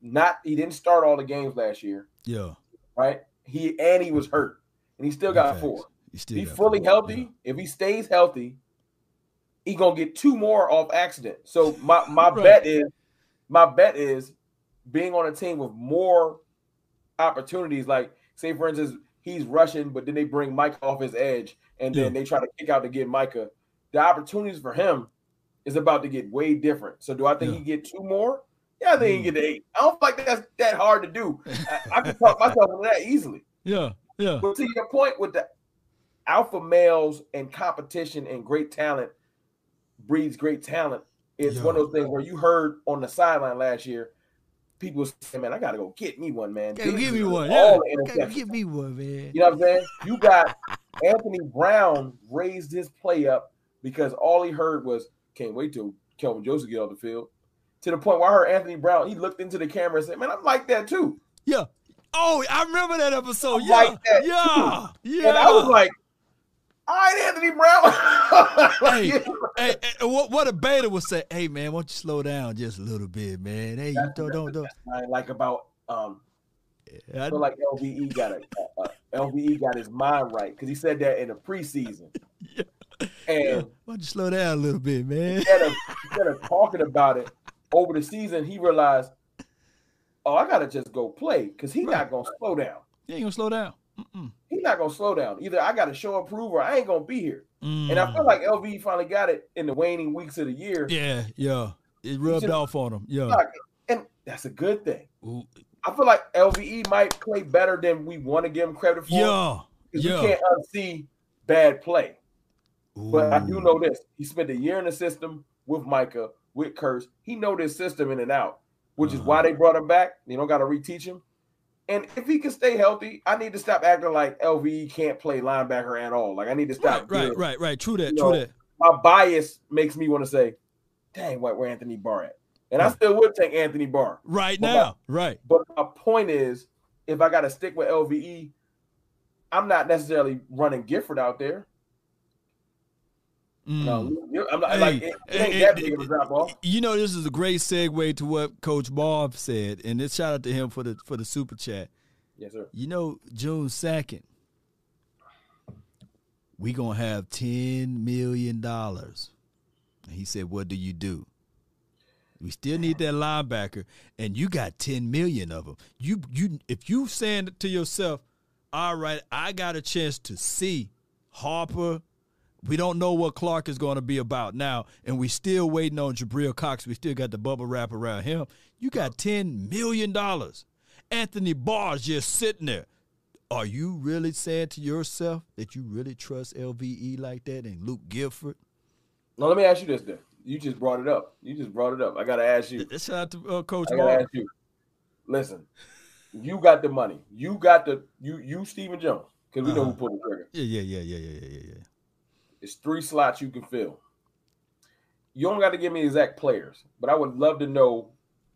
Not he didn't start all the games last year. Yeah. Right. He and he was hurt, and he still got four. He's fully healthy. Yeah. If he stays healthy, he gonna get two more off accident. So my my right. bet is my bet is being on a team with more opportunities. Like say for instance, he's rushing, but then they bring Mike off his edge, and then yeah. they try to kick out to get Micah. The opportunities for him is about to get way different. So do I think yeah. he get two more? Yeah, I think mm. he get eight. I don't think that's that hard to do. I, I can talk myself into that easily. Yeah, yeah. But to your point with the alpha males and competition and great talent breeds great talent. It's Yo. one of those things where you heard on the sideline last year, people say, "Man, I gotta go get me one, man. Give me one. Yeah. Give me one, man. You know what I'm saying? You got Anthony Brown raised his play up because all he heard was, "Can't wait till Kelvin Joseph get off the field." To the point where I heard Anthony Brown, he looked into the camera and said, "Man, I'm like that too." Yeah. Oh, I remember that episode. I'm yeah. Like that yeah. Too. Yeah. And I was like, all right, Anthony Brown. hey, hey, hey, what, what a beta would say, hey man, why don't you slow down just a little bit, man? Hey, you don't don't don't. I like about um. Yeah, I feel like LVE got a uh, LVE got his mind right because he said that in the preseason. yeah. And yeah. why don't you slow down a little bit, man? Instead of, instead of talking about it over the season, he realized, oh, I gotta just go play because he's right. not gonna slow down. He ain't gonna slow down. He's not gonna slow down. Either I got to show and prove, or I ain't gonna be here. Mm. And I feel like LV finally got it in the waning weeks of the year. Yeah, yeah, it rubbed just, off on him. Yeah, and that's a good thing. Ooh. I feel like LVE might play better than we want to give him credit for. Yeah, yeah. You can't unsee bad play. Ooh. But I do know this: he spent a year in the system with Micah, with Kearse. He know this system in and out, which uh-huh. is why they brought him back. You don't got to reteach him. And if he can stay healthy, I need to stop acting like LVE can't play linebacker at all. Like I need to stop. Right, right, right, right. True that. You true know, that. My bias makes me want to say, "Dang, what where Anthony Barr at?" And I still would take Anthony Barr right but now. My, right. But my point is, if I got to stick with LVE, I'm not necessarily running Gifford out there. Mm. No, I'm not, hey, like, it, it ain't hey, that big of a drop off. You know, this is a great segue to what Coach Marv said, and this shout out to him for the for the super chat. Yes, sir. You know, June second, we gonna have ten million dollars. He said, "What do you do?" We still need that linebacker, and you got ten million of them. You you if you saying to yourself, all right, I got a chance to see Harper. We don't know what Clark is going to be about now, and we still waiting on Jabril Cox. We still got the bubble wrap around him. You got ten million dollars. Anthony Barr's just sitting there. Are you really saying to yourself that you really trust LVE like that and Luke Gifford? Now let me ask you this then. You just brought it up. You just brought it up. I gotta ask you. Shout out to uh, Coach I gotta ask you. Listen, you got the money. You got the you you Stephen Jones because we know Uh-huh. who pulled the trigger. Yeah, yeah, yeah, yeah, yeah, yeah, yeah. It's three slots you can fill. You don't got to give me exact players, but I would love to know.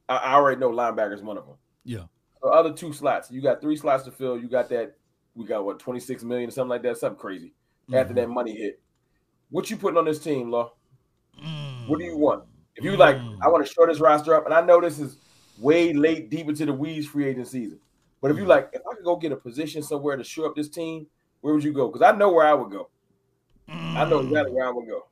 I, I already know linebackers one of them. Yeah. The other two slots, you got three slots to fill. You got that. We got what twenty six million or something like that, something crazy. After Mhm. that money hit, what you putting on this team, Law? What do you Mm. want? If you like, Mm. I want to short this roster up, and I know this is way late, deep into the weeds free agent season. But if you Mm. like, if I could go get a position somewhere to shore up this team, where would you go? Because I know where I would go. I know exactly where I would go.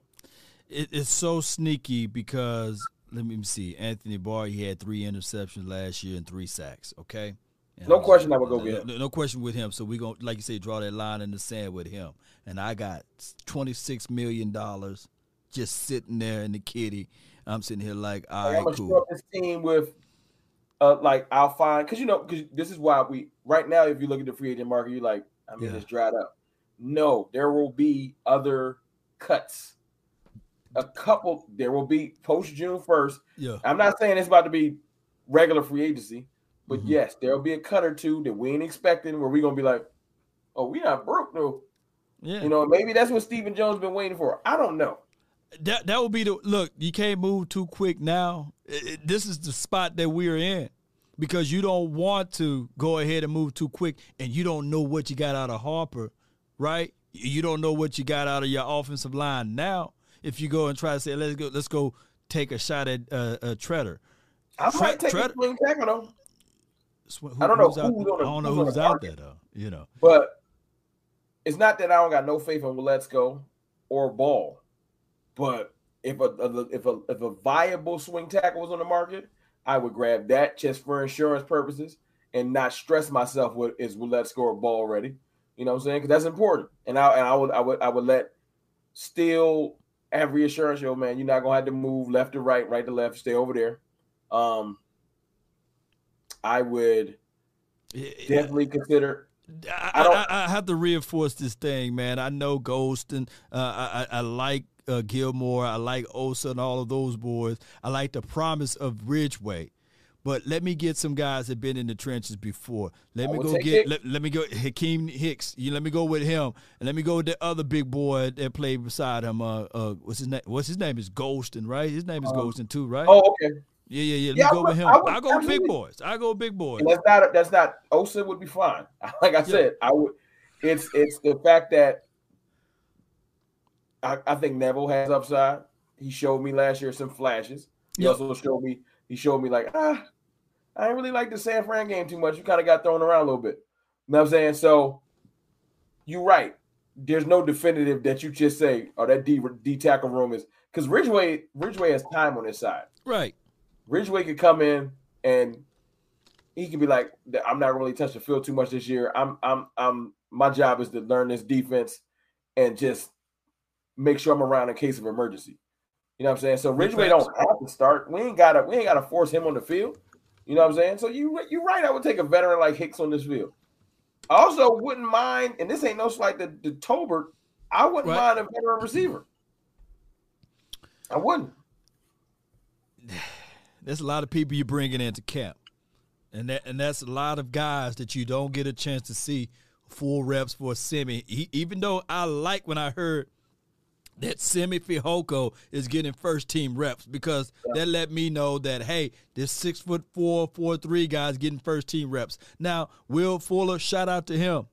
It, it's so sneaky because let me see. Anthony Barr, he had three interceptions last year and three sacks. Okay. And No was- question I would go no, get him. No, no question with him. So we going to like you say, draw that line in the sand with him. And I got twenty six million dollars just sitting there in the kitty. I'm sitting here like, all Like, right, I'm gonna cool. this team with, uh, like I'll find because you know because this is why we right now if you look at the free agent market, you're like, I mean, Yeah. it's dried up. No, there will be other cuts. A couple, there will be post June first. Yeah. I'm not saying it's about to be regular free agency, but Mhm. yes, there'll be a cut or two that we ain't expecting where we're gonna be like, oh, we not broke though. Yeah. You know, maybe that's what Stephen Jones been waiting for. I don't know. that that would be the look. You can't move too quick now. It- it- this is the spot that we're in because you don't want to go ahead and move too quick, and you don't know what you got out of Harper, right? You don't know what you got out of your offensive line now. If you go and try to say, let's go, let's go take a shot at uh, uh, Treader. I might take Tre- a swing tackle though, who- I don't know who's out, the- I don't know who's who's out there though. You know. but it's not that I don't got no faith in Let's Go or Ball. But if a, a if a if a viable swing tackle was on the market, I would grab that just for insurance purposes and not stress myself with is Let's Go or Ball ready. You know what I'm saying? Because that's important. And I and I would I would I would let still have reassurance, yo, man, you're not gonna have to move left to right, right to left, stay over there. Um I would definitely consider I, I don't- I, I have to reinforce this thing, man. I know Ghost and uh, I, I I like uh, Gallimore. I like Osa and all of those boys. I like the promise of Ridgeway. But let me get some guys that been in the trenches before. Let I me go get let, let me go Akiem Hicks. You let me go with him, and let me go with the other big boy that played beside him. Uh, uh, what's his name? What's his name? Is Ghostin, right? His name is Um, Ghostin too, right? Oh, okay. yeah, yeah, yeah. Let yeah, I me go would- with him. I would I go with big boys. I go big boys. And that's not that's not Osa would be fine. Like I said, I would. It's it's the fact that I, I think Neville has upside. He showed me last year some flashes. He Yep. also showed me he showed me like ah, I didn't really like the San Fran game too much. You kind of got thrown around a little bit. You know what I'm saying? So you're right. There's no definitive that you just say, oh, that D, D tackle room is because Ridgeway Ridgeway has time on his side. Right. Ridgeway could come in and he could be like, I'm not really touch the field too much this year. I'm I'm I'm my job is to learn this defense and just make sure I'm around in case of emergency. You know what I'm saying? So Ridgeway don't have to start. We ain't gotta we ain't gotta force him on the field. You know what I'm saying? So you you're right. I would take a veteran like Hicks on this field. I also wouldn't mind, and this ain't no slight to, to Tolbert. I wouldn't mind a veteran receiver. I wouldn't. There's a lot of people you're bringing into camp, and that and that's a lot of guys that you don't get a chance to see full reps for Simi. He, even though I like when I heard that Simi Fehoko is getting first team reps because that let me know that hey, this six foot four, four three guy's getting first team reps. Now Will Fuller, shout out to him.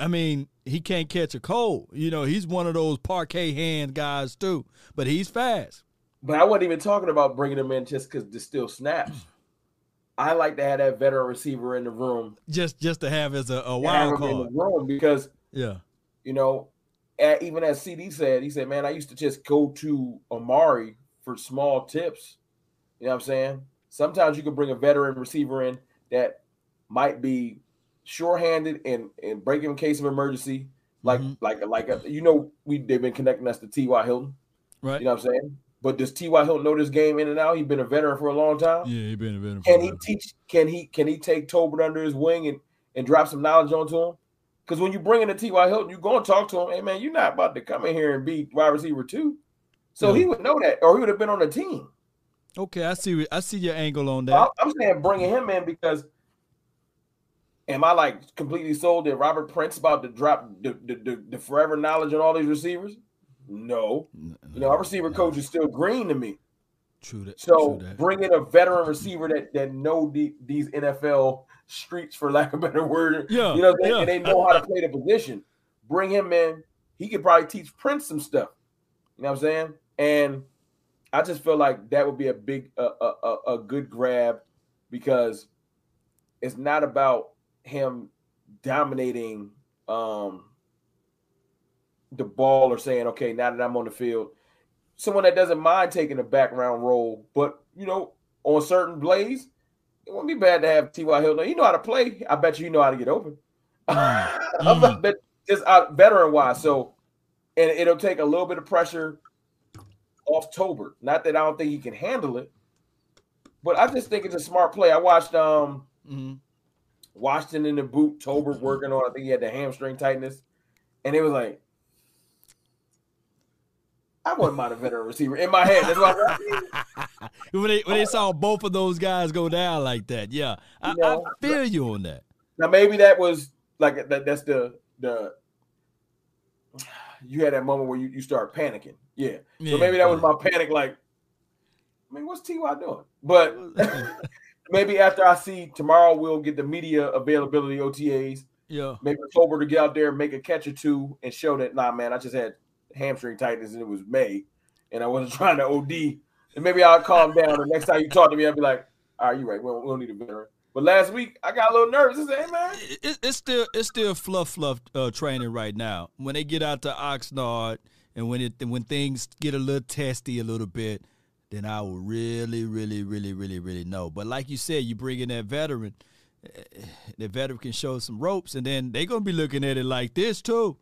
I mean, he can't catch a cold. You know, he's one of those parquet hand guys too, but he's fast. But I wasn't even talking about bringing him in just because there's still snaps. I like to have that veteran receiver in the room, Just just to have as a, a wild him in the room because Yeah. you know, a- even as CeeDee said, he said, "Man, I used to just go to Amari for small tips You know what I'm saying? Sometimes you can bring a veteran receiver in that might be sure-handed and and break in case of emergency. Like mm-hmm. like like a, you know we they've been connecting us to T.Y. Hilton. Right. You know what I'm saying? But does T.Y. Hilton know this game in and out? He's been a veteran for a long time. Yeah, he's been a veteran. Can he teach? Can he can he take Tobin under his wing and and drop some knowledge onto him? Because when you bring in a T.Y. Hilton, you go and talk to him. Hey man, you're not about to come in here and be wide receiver two. So he would know that, or he would have been on the team. Okay, I see. I see your angle on that. I'm saying bringing him in because am I like completely sold that Robert Prince about to drop the, the, the, the forever knowledge on all these receivers? No. no you know, our receiver coach is still green to me. True that. So true that. bring in a veteran receiver that that know the, these NFL streets, for lack of a better word. Yeah. You know, they, yeah. and they know how to play the position. Bring him in. He could probably teach Prince some stuff. You know what I'm saying? And I just feel like that would be a big, a, a, a good grab because it's not about him dominating um, the ball or saying, okay, now that I'm on the field, someone that doesn't mind taking a background role, but you know, on certain plays, it wouldn't be bad to have T.Y. Hilton. You know how to play. I bet you, you know how to get open. Mm. mm. bet just uh, veteran wise. So, and it'll take a little bit of pressure off Tober. Not that I don't think he can handle it, but I just think it's a smart play. I watched um mm-hmm. Washington in the boot, Tober working on. I think he had the hamstring tightness, and it was like. I wouldn't mind a veteran receiver in my head. That's why when they when they saw both of those guys go down like that, yeah, I, know, I feel you on that. Now maybe that was like that. That's the the you had that moment where you, you start panicking. Yeah. yeah so maybe that was my panic. Like, I mean, what's Ty doing? But maybe after I see tomorrow, we'll get the media availability OTAs. Yeah. Maybe October to get out there, make a catch or two, and show that nah, man, I just had hamstring tightness and it was May, and I wasn't trying to OD. And maybe I'll calm down. The next time you talk to me, I'll be like, all right, you're right. We don't, we don't need a veteran. But last week I got a little nervous. I said, hey, man, it, it's still it's still fluff fluff uh, training right now. When they get out to Oxnard and when it when things get a little testy a little bit, then I will really, really, really, really, really know. But like you said, you bring in that veteran, eh, the veteran can show some ropes, and then they're gonna be looking at it like this too.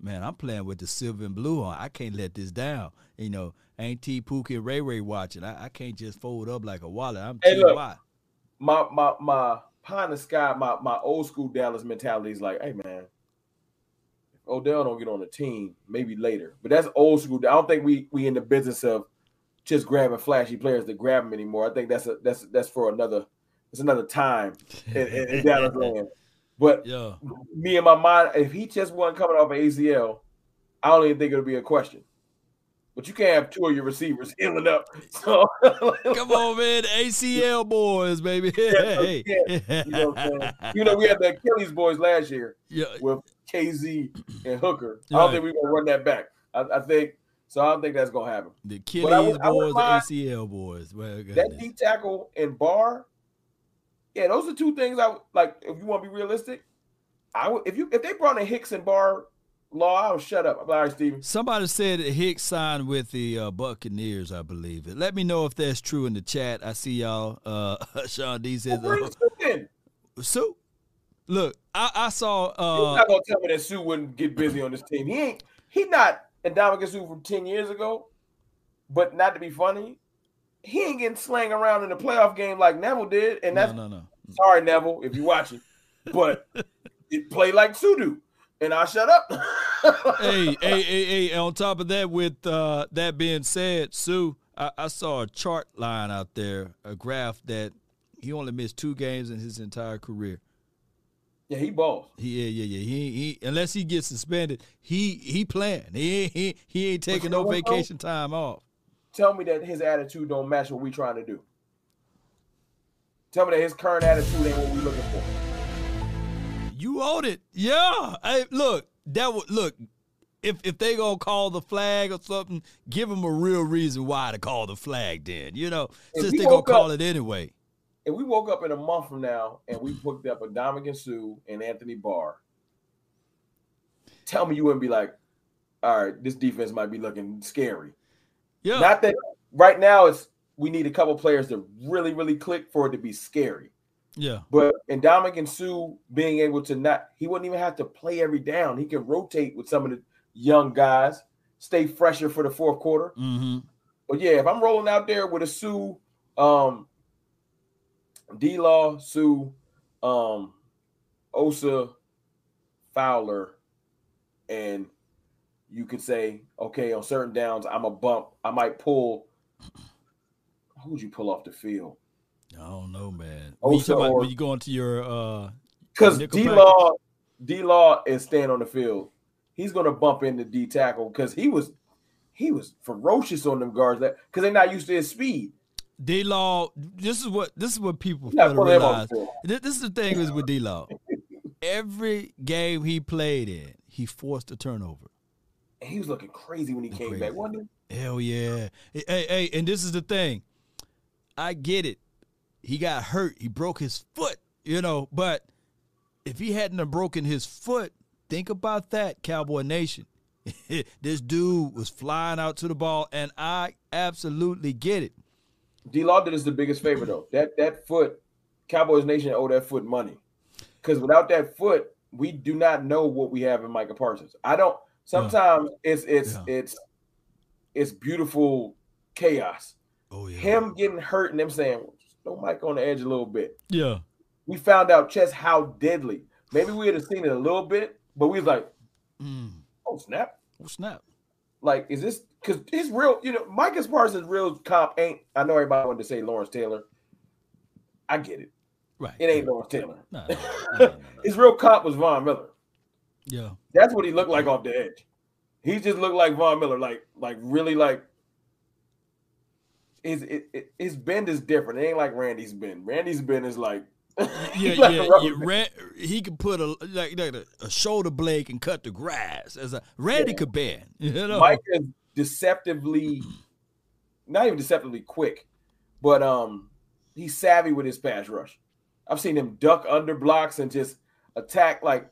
Man, I'm playing with the silver and blue on. I can't let this down. You know, ain't T Pookie and Ray Ray watching. I, I can't just fold up like a wallet. I'm hey, look, my my my pie in the sky, my my old school Dallas mentality is like, hey man, if Odell don't get on the team, maybe later. But that's old school. I don't think we we in the business of just grabbing flashy players to grab them anymore. I think that's a that's that's for another it's another time in, in, in Dallas land. But yeah. me in my mind, if he just wasn't coming off an ACL, I don't even think it'll be a question. But you can't have two of your receivers healing up. So come on, man, ACL boys, baby. Hey, yeah, you, know you know, we had the Achilles boys last year yeah. with Kazee and Hooker. I don't think we're gonna run that back. I, I, think so. I don't think that's gonna happen. The Achilles boys, the ACL boys. Well, that deep tackle and Barr. Yeah, those are two things I like. If you want to be realistic, I would if you if they brought in Hicks and Barr Law, I'll shut up. I'm all right, Steven. Somebody said Hicks signed with the uh, Buccaneers, I believe. It. Let me know if that's true in the chat. I see y'all. Uh, Sean D says, well, uh, Suh. Look, I, I saw. Uh, You're not gonna tell me that Suh wouldn't get busy on this team. He ain't. He not Ndamukong Suh from ten years ago. But not to be funny, he ain't getting slang around in the playoff game like Neville did. And that's no, no, no. Sorry, Neville, if you're watching, but it played like Suh do and I shut up. hey, hey, hey, hey! On top of that, with uh, that being said, Suh, I, I, saw a chart line out there, a graph that he only missed two games in his entire career. Yeah, he balls. He, yeah, yeah, yeah. He, he, unless he gets suspended, he, he playing. He, he, he ain't taking no vacation time off. Tell me that his attitude don't match what we trying to do. Tell me that his current attitude ain't what we looking for. You own it. Yeah. Hey, look, that would look. If if they gonna call the flag or something, give them a real reason why to call the flag. Then you know, if since they gonna call it anyway. If we woke up in a month from now and we hooked up a Ndamukong Suh and Anthony Barr, tell me you wouldn't be like, all right, this defense might be looking scary. Yeah. Not that right now it's we need a couple players to really, really click for it to be scary. Yeah. But and Ndamukong Suh being able to not, he wouldn't even have to play every down. He can rotate with some of the young guys, stay fresher for the fourth quarter. Mm-hmm. But yeah, if I'm rolling out there with a Suh, um, D Law, Suh, um, Osa, Fowler, and you could say, okay, on certain downs, I'm a bump. I might pull. Who would you pull off the field? I don't know, man. When you, Osa about, when you go into your uh Because D Law, D Law is staying on the field. He's gonna bump into D tackle because he was he was ferocious on them guards that because they're not used to his speed. D Law, this is what this is what people fail to putting him on realize. This, this is the thing is with D Law. Every game he played in, he forced a turnover. And he was looking crazy when he came Crazy. back, wasn't he? Hell yeah. Hey, hey, and this is the thing. I get it. He got hurt. He broke his foot, you know, but if he hadn't have broken his foot, think about that, Cowboy Nation. this dude was flying out to the ball, and I absolutely get it. D Law did us the biggest favor though. That that foot, Cowboys Nation owe that foot money. Because without that foot, we do not know what we have in Micah Parsons. I don't. Sometimes it's it's Yeah. it's it's beautiful chaos. Oh yeah. Him getting hurt and them saying, "Throw Mike on the edge a little bit." Yeah. We found out just how deadly. Maybe we would have seen it a little bit, but we was like, Mm. "Oh snap!" Oh snap. Like, is this because his real? You know, Micah Parsons' real comp ain't. I know everybody wanted to say Lawrence Taylor. I get it. Right. It ain't Lawrence Taylor. No, no, no, no, no, no. His real comp was Von Miller. Yeah. That's what he looked like off the edge. He just looked like Von Miller, like like really like. His his bend is different. It ain't like Randy's bend. Randy's bend is like Yeah, like yeah, yeah. band. Ran, he could put a like, like a, a shoulder blade can cut the grass as a Randy Yeah. could bend. You know, Mike is deceptively, not even deceptively quick, but um, he's savvy with his pass rush. I've seen him duck under blocks and just attack like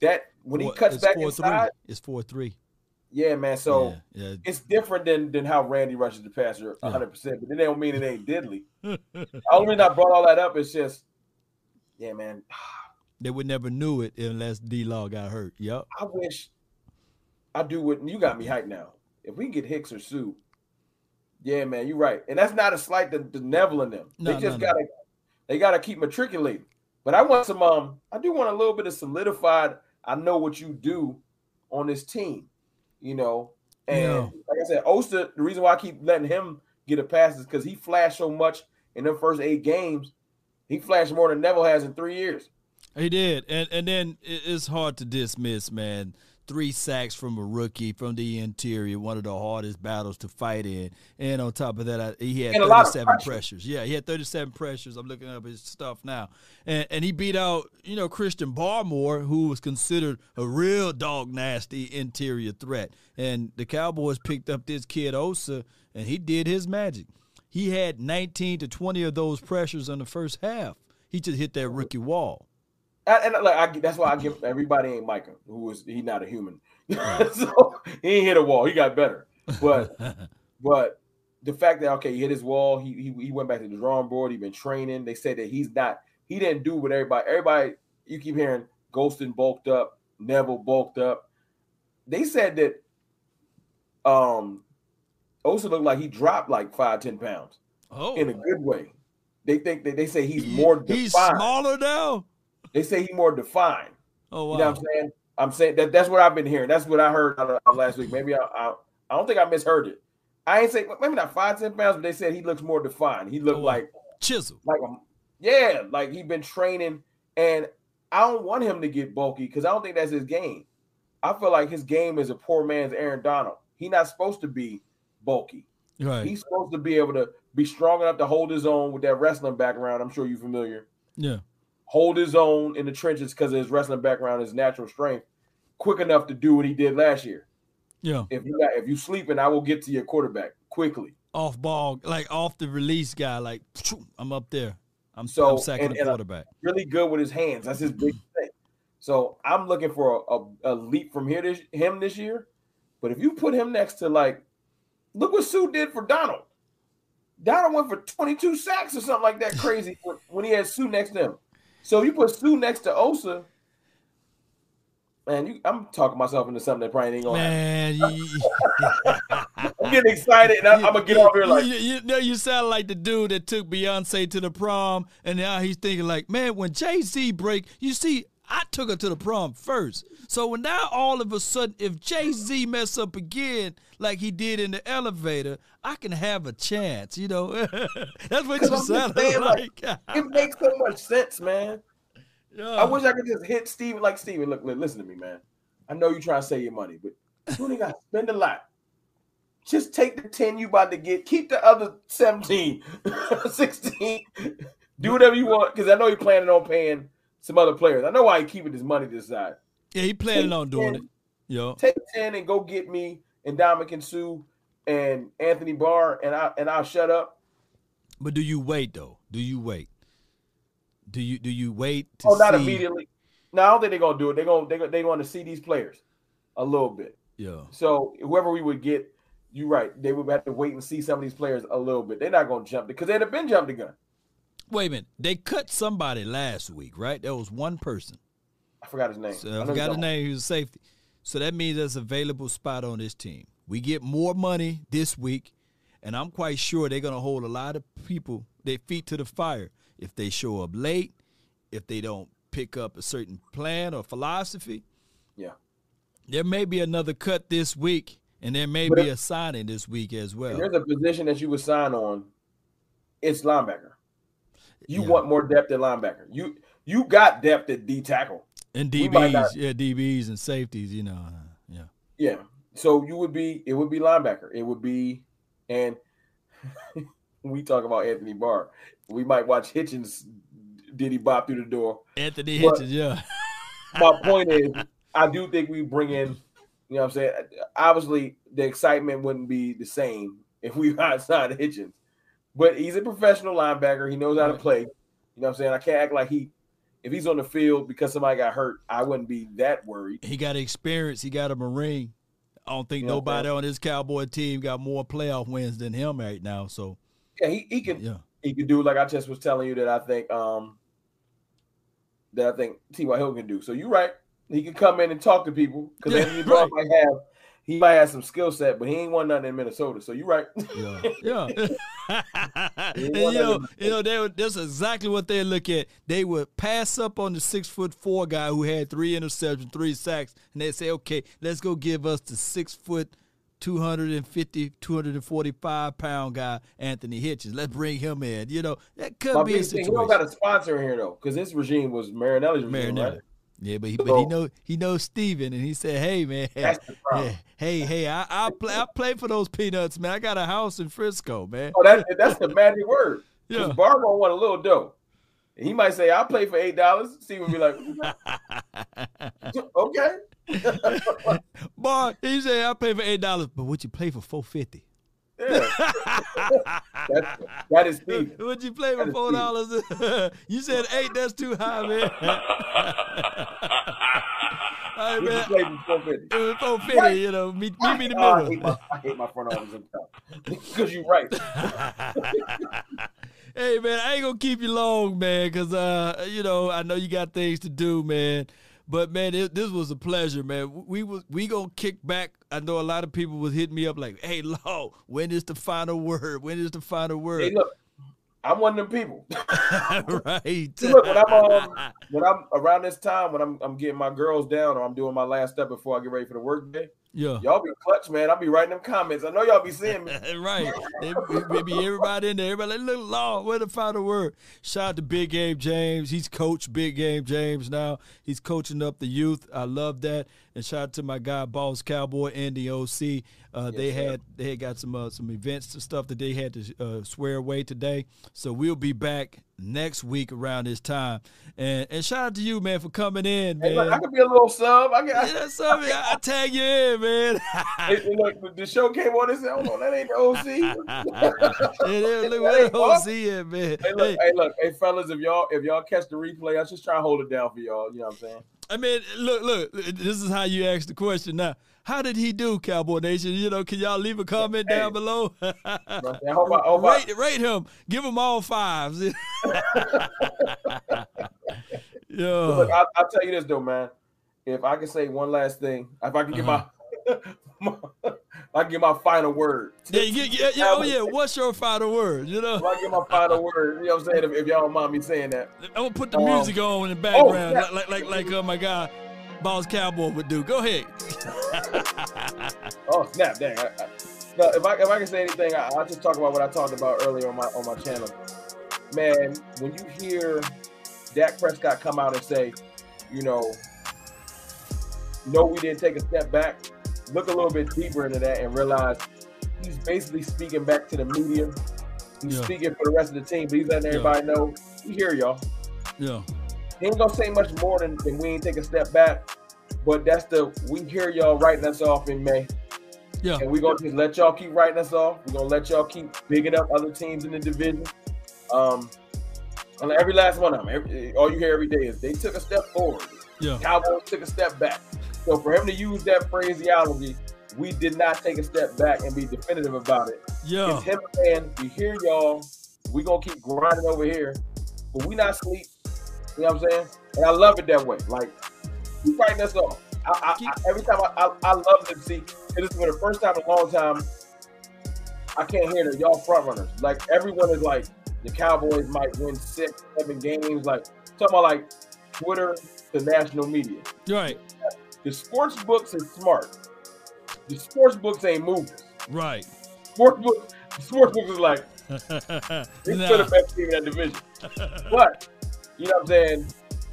that when he cuts back four inside. Three. It's four three. Yeah, man. So yeah, yeah. it's different than than how Randy rushes the passer 100. percent But that don't mean it ain't deadly. The only reason I brought all that up is just, yeah, man. they would never knew it unless D Law got hurt. Yep. I wish I do what you got me hyped now. If we get Hicks or Suh, yeah, man, you're right. And that's not a slight to, to Neville and them. No, they just no, no. gotta they gotta keep matriculating. But I want some um I do want a little bit of solidified, I know what you do on this team, you know. And Yeah. like I said, Oster, the reason why I keep letting him get a pass is because he flashed so much in the first eight games. He flashed more than Neville has in three years. He did, and and then it's hard to dismiss, man. Three sacks from a rookie from the interior, one of the hardest battles to fight in. And on top of that, I, he had And a lot of 37 pressure. pressures. Yeah, he had 37 pressures. I'm looking up his stuff now, and and he beat out you know Christian Barmore, who was considered a real dog nasty interior threat. And the Cowboys picked up this kid Osa, and he did his magic. He had 19 to 20 of those pressures in the first half. He just hit that rookie wall. And, like I, that's why I give everybody ain't Micah, who is he not a human, so he ain't hit a wall. He got better, but but the fact that okay, he hit his wall, he, he he went back to the drawing board. He been training. They said that he's not. He didn't do what everybody. Everybody you keep hearing Golston bulked up, Neville bulked up. They said that um Osa looked like he dropped like five ten pounds oh, in a good way. They think that they say he's He- more He's smaller now. They say he's more defined. Oh wow. You know what I'm saying? I'm saying that that's what I've been hearing. That's what I heard out of, out last week. Maybe I, I I don't think I misheard it. I ain't say maybe not five ten pounds, but they said he looks more defined. He looked Oh, wow. like Chisel. like a yeah, like he been training. And I don't want him to get bulky because I don't think that's his game. I feel like his game is a poor man's Aaron Donald. He's not supposed to be bulky. Right. He's supposed to be able to be strong enough to hold his own with that wrestling background. I'm sure you're familiar yeah. Hold his own in the trenches because of his wrestling background, his natural strength, quick enough to do what he did last year. Yeah. If you got, if you sleeping, I will get to your quarterback quickly. Off ball, like off the release guy, like I'm up there. I'm So, I'm sacking and- the quarterback. Really good with his hands. That's his big mm. thing. So I'm looking for a, a, a leap from here this him this year. But if you put him next to like, look what Suh did for Donald. Donald went for 22 sacks or something like that crazy when he had Suh next to him. So you put Suh next to Osa. Man, you, I'm talking myself into something that probably ain't gonna Man, you, I'm getting excited, and I, am gonna get off here like you, you know. You sound like the dude that took Beyonce to the prom, and now he's thinking like, man, when Jay Z break, you see, I took her to the prom first. So when now all of a sudden, if Jay Z mess up again like he did in the elevator, I can have a chance. You know, that's what you sound like. like. it makes so much sense, man. Yeah. I wish I could just hit Steven like Steven. Look, look, listen to me, man. I know you're trying to save your money, but you only got to spend a lot. Just take the 10 you about to get, keep the other 17, 16. Do whatever you want, because I know you're planning on paying some other players. I know why he keeping his money this side. Yeah, he planning on doing 10, it. Yo. Take 10 and go get me and Ndamukong Suh and Anthony Barr, and I and I'll shut up. But do you wait though? Do you wait? Do you do you wait? oh, not see... immediately. No, I don't think they're gonna do it. They're gonna they they want to see these players a little bit. Yeah. So whoever we would get, you're right. They would have to wait and see some of these players a little bit. They're not gonna jump because they'd have been jumped the gun. Wait a minute. They cut somebody last week, right? There was one person. I forgot his name. So I, I forgot his name. He was a safety. So that means there's available spot on this team. We get more money this week, and I'm quite sure they're gonna hold a lot of people their feet to the fire if they show up late, if they don't pick up a certain plan or philosophy. Yeah. There may be another cut this week, and there may but be a signing this week as well. There's a position that you would sign on. It's linebacker. You yeah. want more depth at linebacker. You you got depth at D tackle. And DBs, yeah, DBs and safeties, you know. Uh, yeah. Yeah. So you would be it would be linebacker. It would be and we talk about Anthony Barr. We might watch Hitchens did he bop through the door. Anthony but Hitchens, yeah. my point is, I do think we bring in, you know what I'm saying? Obviously, the excitement wouldn't be the same if we signed Hitchens. But he's a professional linebacker. He knows how to play. You know what I'm saying? I can't act like he if he's on the field because somebody got hurt, I wouldn't be that worried. He got experience. He got a Marine. I don't think you know nobody on his Cowboy team got more playoff wins than him right now. So yeah, he, he can yeah. he can do like I just was telling you that I think um that I think T.Y. Hill can do. So you're right. He can come in and talk to people because yeah, Anthony right. might have he might have some skill set, but he ain't won nothing in Minnesota. So you're right. Yeah, yeah. and, you know, you know, they that's exactly what they look at. They would pass up on the six foot four guy who had three interceptions, three sacks, and they say, okay, let's go give us the six foot 250, 245 pound guy, Anthony Hitchens. Let's bring him in. You know, that could My be a situation. He don't got a sponsor here though, because this regime was Marinelli's regime, Marinelli. right? Yeah, but he so, but he know he knows Steven and he said, Hey man, hey, hey, hey, I I play I play for those peanuts, man. I got a house in Frisco, man. Oh, that, that's the magic word. Yeah. Barr gonna want a little dough. he might say, I'll play for eight dollars. Steven be like, Okay. Barr, he said I'll pay for eight dollars, but would you play for four fifty? Yeah. that is Steve. Would you play for four dollars? you said eight. That's too high, man. All right, man. Play for four fifty. Four fifty. You know, meet, meet me in the middle. I hate my, I hate my front office because you're right. hey man, I ain't gonna keep you long, man, because uh, you know I know you got things to do, man. But man, it, this was a pleasure, man. We was we gonna kick back. I know a lot of people was hitting me up like, "Hey, Law, when is the final word? When is the final word?" Hey, look, I'm one of them people. right. look, when I'm um, when I'm around this time when I'm I'm getting my girls down or I'm doing my last step before I get ready for the work day. Yeah. Y'all be clutch, man. I'll be writing them comments. I know y'all be seeing me. right. Maybe everybody in there. Everybody like, look, Law, where the final word? Shout out to Big Game James. He's coach Big Game James now. He's coaching up the youth. I love that. And shout out to my guy, Boss Cowboy and the OC. Uh, yes, they had they had got some uh, some events and stuff that they had to uh, swear away today. So we'll be back next week around this time. And and shout out to you, man, for coming in, man. Hey, look, I could be a little sub. I got yeah, sub. I, I tag you in, man. hey, look, the show came on and said, "Hold on, that ain't the OC." yeah, look, where the OC man? Hey, look, hey. hey, look, hey, fellas, if y'all if y'all catch the replay, I just try to hold it down for y'all. You know what I'm saying? I mean, look, look. This is how you ask the question now how did he do, Cowboy Nation? You know, can y'all leave a comment hey. down below? I hope I, hope rate, rate him. Give him all fives. yeah. Look, I, will tell you this though, man. If I can say one last thing, if I can get uh-huh. my, my I get my final word. Yeah, yeah, yeah, yeah, oh yeah. What's your final word? You know, if I get my final word, you know what I'm saying? If, if y'all don't mind me saying that, I'm gonna put the um, music on in the oh, background, oh, like like like, like uh, my guy, Boss Cowboy would do. Go ahead. oh snap! Dang. I, I, no, if I if I can say anything, I, will just talk about what I talked about earlier on my on my channel. Man, when you hear Dak Prescott come out and say, you know, no, we didn't take a step back look a little bit deeper into that and realize he's basically speaking back to the media. He's yeah. speaking for the rest of the team, but he's letting everybody yeah. know we hear y'all. Yeah. He ain't gonna say much more than, than we ain't take a step back. But that's the we hear y'all writing us off in May. Yeah. And we're gonna just let y'all keep writing us off. We're gonna let y'all keep bigging up other teams in the division. Um and every last one of them, every, all you hear every day is they took a step forward. Yeah. Cowboys took a step back. So for him to use that phraseology, we did not take a step back and be definitive about it. Yeah. It's him saying, we hear y'all, we gonna keep grinding over here, but we not sleep. You know what I'm saying? And I love it that way. Like, you fighting us off. I, I, I, every time I, I, love to see, it is for the first time in a long time, I can't hear that y'all front runners. Like, everyone is like, the Cowboys might win six, seven games. Like, talking about like Twitter to national media. Right. The sports books is smart. The sports books ain't moving. Right. Sports books, sports books is like it's nah. the best team in that division. but you know what I'm saying?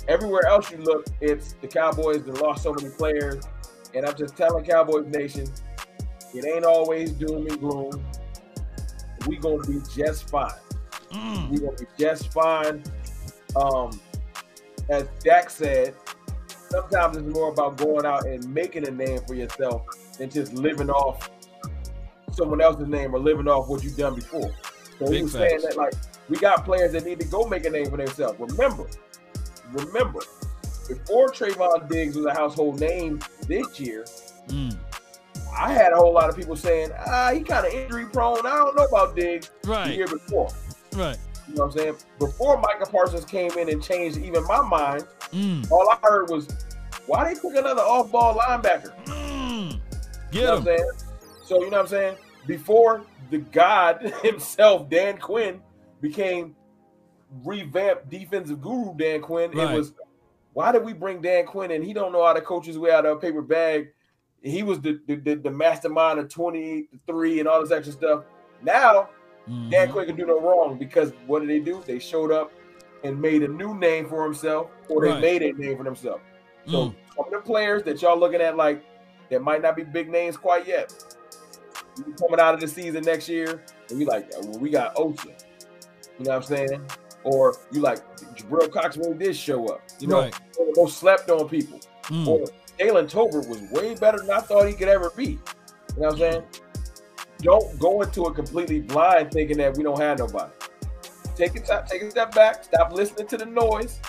Everywhere else you look, it's the Cowboys that lost so many players. And I'm just telling Cowboys Nation, it ain't always doom and gloom. We gonna be just fine. Mm. We gonna be just fine. Um, as Dak said, sometimes it's more about going out and making a name for yourself than just living off someone else's name or living off what you've done before. So Big he was facts. saying that like we got players that need to go make a name for themselves. Remember, remember, before Trevon Diggs was a household name this year, mm. I had a whole lot of people saying, ah, he kind of injury prone. I don't know about Diggs right. the year before. Right. You know what I'm saying? Before Micah Parsons came in and changed even my mind, mm. all I heard was, why they pick another off-ball linebacker? Mm. Get you know him. what I'm saying? So you know what I'm saying? Before the God himself, Dan Quinn, became revamped defensive guru Dan Quinn, right. it was why did we bring Dan Quinn in? He don't know how to coach his way out of a paper bag. He was the the, the mastermind of 23 and all this extra stuff. Now Mm-hmm. Dan Quinn can do no wrong because what did they do? They showed up and made a new name for himself, or they right. made a name for themselves. So mm. some of the players that y'all looking at like that might not be big names quite yet. Coming out of the season next year, and you like, well, we got Ocean. You know what I'm saying? Or you like Jabril Cox really did show up. You know, right. or slept on people. Mm. Or Jalen Tolbert was way better than I thought he could ever be. You know what I'm saying? don't go into it completely blind thinking that we don't have nobody. Take a step, take a step back, stop listening to the noise.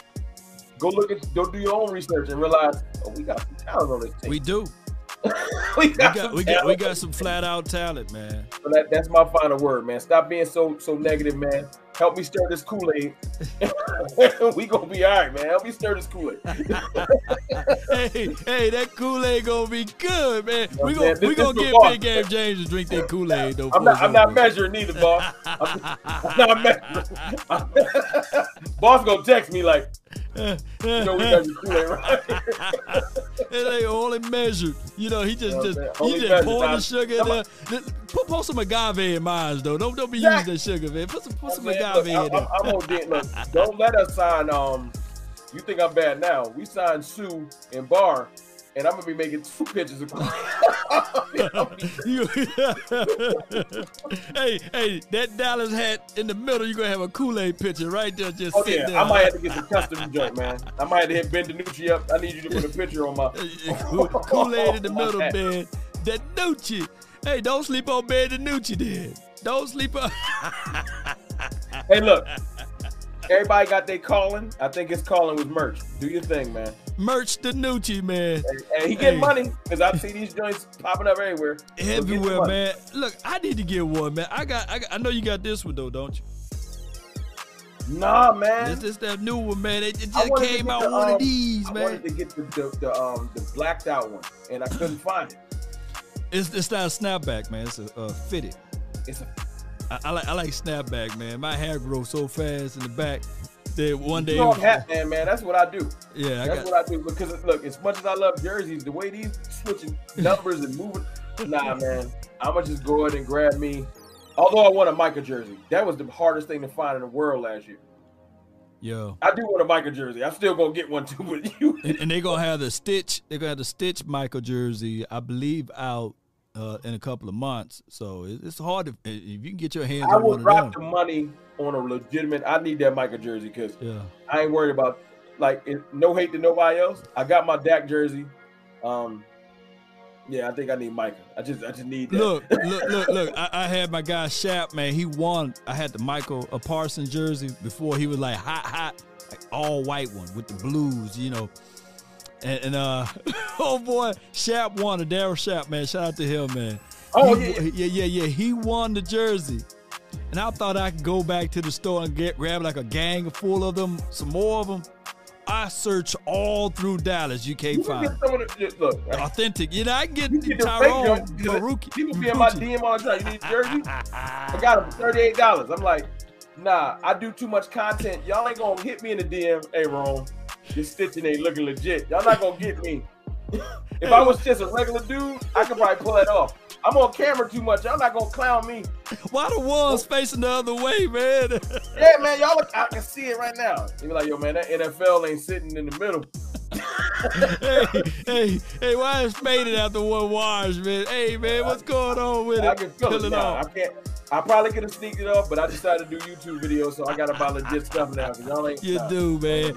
Go look at go do your own research and realize oh, we got some talent on this team. We do. we got, we got, we got, we got some flat out talent, man. So that, that's my final word, man. Stop being so so negative, man. Help me stir this Kool Aid. we gonna be all right, man. Help me stir this Kool Aid. hey, hey, that Kool Aid gonna be good, man. we gonna we gonna get Big Game James to drink that Kool Aid though. I'm not I'm not measuring either, boss. I'm, I'm not measuring. boss gonna text me like, you know, we got Kool-Aid right it ain't only measured. You know, he just you know just he just poured the sugar in there. Put, put some agave in mine though. Don't don't be using that sugar, man. Put some put some agave look, in I'm, there. I'm, I'm gonna look. Don't let us sign. Um, you think I'm bad now? We signed Suh and Barr and I'm gonna be making two pictures of hey, hey, that Dallas hat in the middle, you're gonna have a Kool-Aid picture right there just oh, sitting yeah. there. I might have to get some custom joint, man. I might have to hit Ben DiNucci up. I need you to put a picture on my Kool-Aid in the middle, man. That Nucci. Hey, don't sleep on Ben DiNucci then. Don't sleep on Hey look, everybody got their calling. I think his calling was merch. Do your thing, man. Merch DiNucci, man. And, and he get hey. money because I see these joints popping up everywhere. Everywhere, man. Look, I need to get one, man. I got, I got, I know you got this one though, don't you? Nah, man. This is that new one, man. It, it just came out the, one um, of these, man. I wanted to get the the, the, um the blacked out one, and I couldn't find it. It's it's not a snapback, man. It's a uh, fitted. It's a. I, I like I like snapback, man. My hair grows so fast in the back that one day. You know, hat man, man. That's what I do. Yeah, I got, what I do. Because look, as much as I love jerseys, the way these switching numbers and moving, nah, man. I'ma just go ahead and grab me Although I want a Micah jersey, that was the hardest thing to find in the world last year. Yo, I do want a Micah jersey. I'm still gonna get one too with you. and, and they're gonna have the stitch. They're gonna have the stitch Michael jersey, I believe, out uh, in a couple of months. So it's hard to if you can get your hands. I on will drop the money on a legitimate. I need that Michael jersey because yeah. I ain't worried about like it, no hate to nobody else. I got my Dak jersey. Um, yeah, I think I need Michael. I just I just need that. Look, look, look, look. I, I, had my guy Shap, man. He won. I had the Michael a Parson jersey before he was like hot, hot, like all white one with the blues, you know. And, and uh oh boy, Shap won the Daryl Shap, man. Shout out to him, man. Oh he, yeah. yeah, yeah, yeah. He won the jersey. And I thought I could go back to the store and get grab like a gang full of them, some more of them. I search all through Dallas. You can't you find the, look, authentic. You know, I get, you get Tyrone Maruki. People be in my DM all the time. You need jersey? I got them for thirty eight dollars. I'm like, nah. I do too much content. Y'all ain't gonna hit me in the DM. Hey, Ron, this stitching ain't looking legit. Y'all not gonna get me. if I was just a regular dude, I could probably pull it off. I'm on camera too much. Y'all not gonna clown me. Why the walls oh. facing the other way, man? yeah, man, y'all look. I can see it right now. You be like, yo, man, that NFL ain't sitting in the middle. Hey, hey, hey, why is faded after one wash, man? Hey, man, what's going on with it? I can feel it now. I can't. I probably could have sneaked it off, but I decided to do YouTube videos, so I got to buy legit stuff now. Cause y'all ain't. You do, man.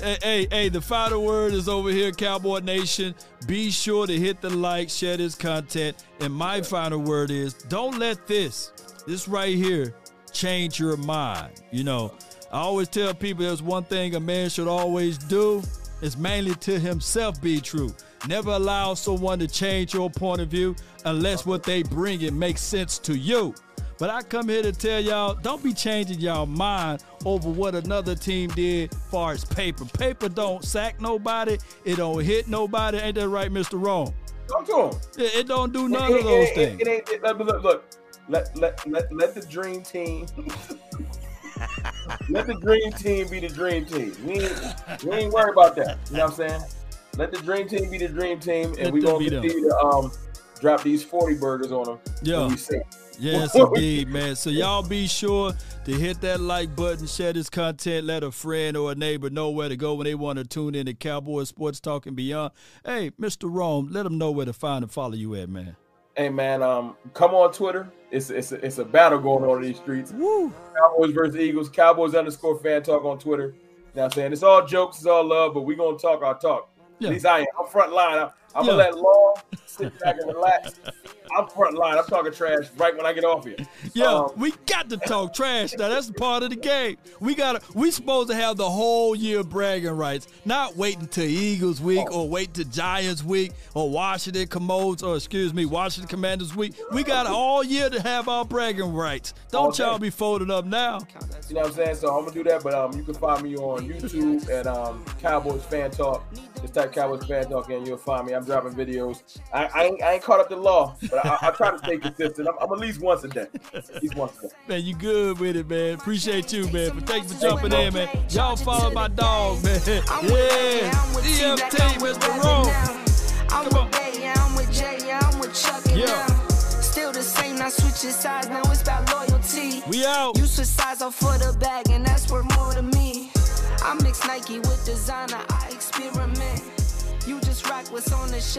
Hey, hey, hey, the final word is over here, Cowboy Nation. Be sure to hit the like, share this content, and my final word is: don't let this, this right here, change your mind. You know, I always tell people there's one thing a man should always do. It's mainly to himself be true. Never allow someone to change your point of view unless what they bring it makes sense to you. But I come here to tell y'all, don't be changing y'all mind over what another team did far as paper. Paper don't sack nobody. It don't hit nobody. Ain't that right, Mr. Wrong? Talk to him. It, it don't do none it, of those it, things. It, ain't, it, look, look, let, let, let, let the dream team let the dream team be the dream team. We ain't, we ain't worried about that. You know what I'm saying? Let the dream team be the dream team, and we're gonna continue to um drop these 40 burgers on them. Yeah. Yes, indeed, man. So y'all be sure to hit that like button, share this content, let a friend or a neighbor know where to go when they want to tune in to Cowboy Sports Talk and beyond. Hey, Mr. Rome, let them know where to find and follow you at, man. Hey, man, um, come on Twitter. It's it's a, it's a battle going on in these streets. Woo. Cowboys versus Eagles. Cowboys underscore fan talk on Twitter. You know I'm saying? It's all jokes, it's all love, but we going to talk our talk. Yeah. At least I am. I'm front line. I'm, I'm yeah. gonna let Law sit back and relax. I'm front line. I'm talking trash right when I get off here. Yeah, um, we got to talk trash now. That's part of the game. We gotta. We supposed to have the whole year bragging rights, not waiting till Eagles week oh. or wait till Giants week or Washington Commodes or excuse me Washington Commanders week. We got all year to have our bragging rights. Don't y'all be folding up now. You know what I'm saying? So I'm gonna do that, but um, you can find me on YouTube at um Cowboys Fan Talk. Just type Cowboys Fan Talk and you'll find me. I'm dropping videos. I, I, ain't, I ain't caught up to law, but I, I, try to stay consistent. I'm, I'm, at least once a day. At least once a day. Man, you good with it, man. Appreciate you, man. For thanks for jumping in, man. Y'all follow my dog, man. Yeah, I'm with Twitter's wrong. I'm with A, yeah. EFT, Mr. Rome. Come on. Yeah. Still the same, not switching sides. Now it's about loyalty. We out. You switch sides off for the bag, and that's worth more to me. I mix Nike with designer. I experiment. You just rock what's on the shelf.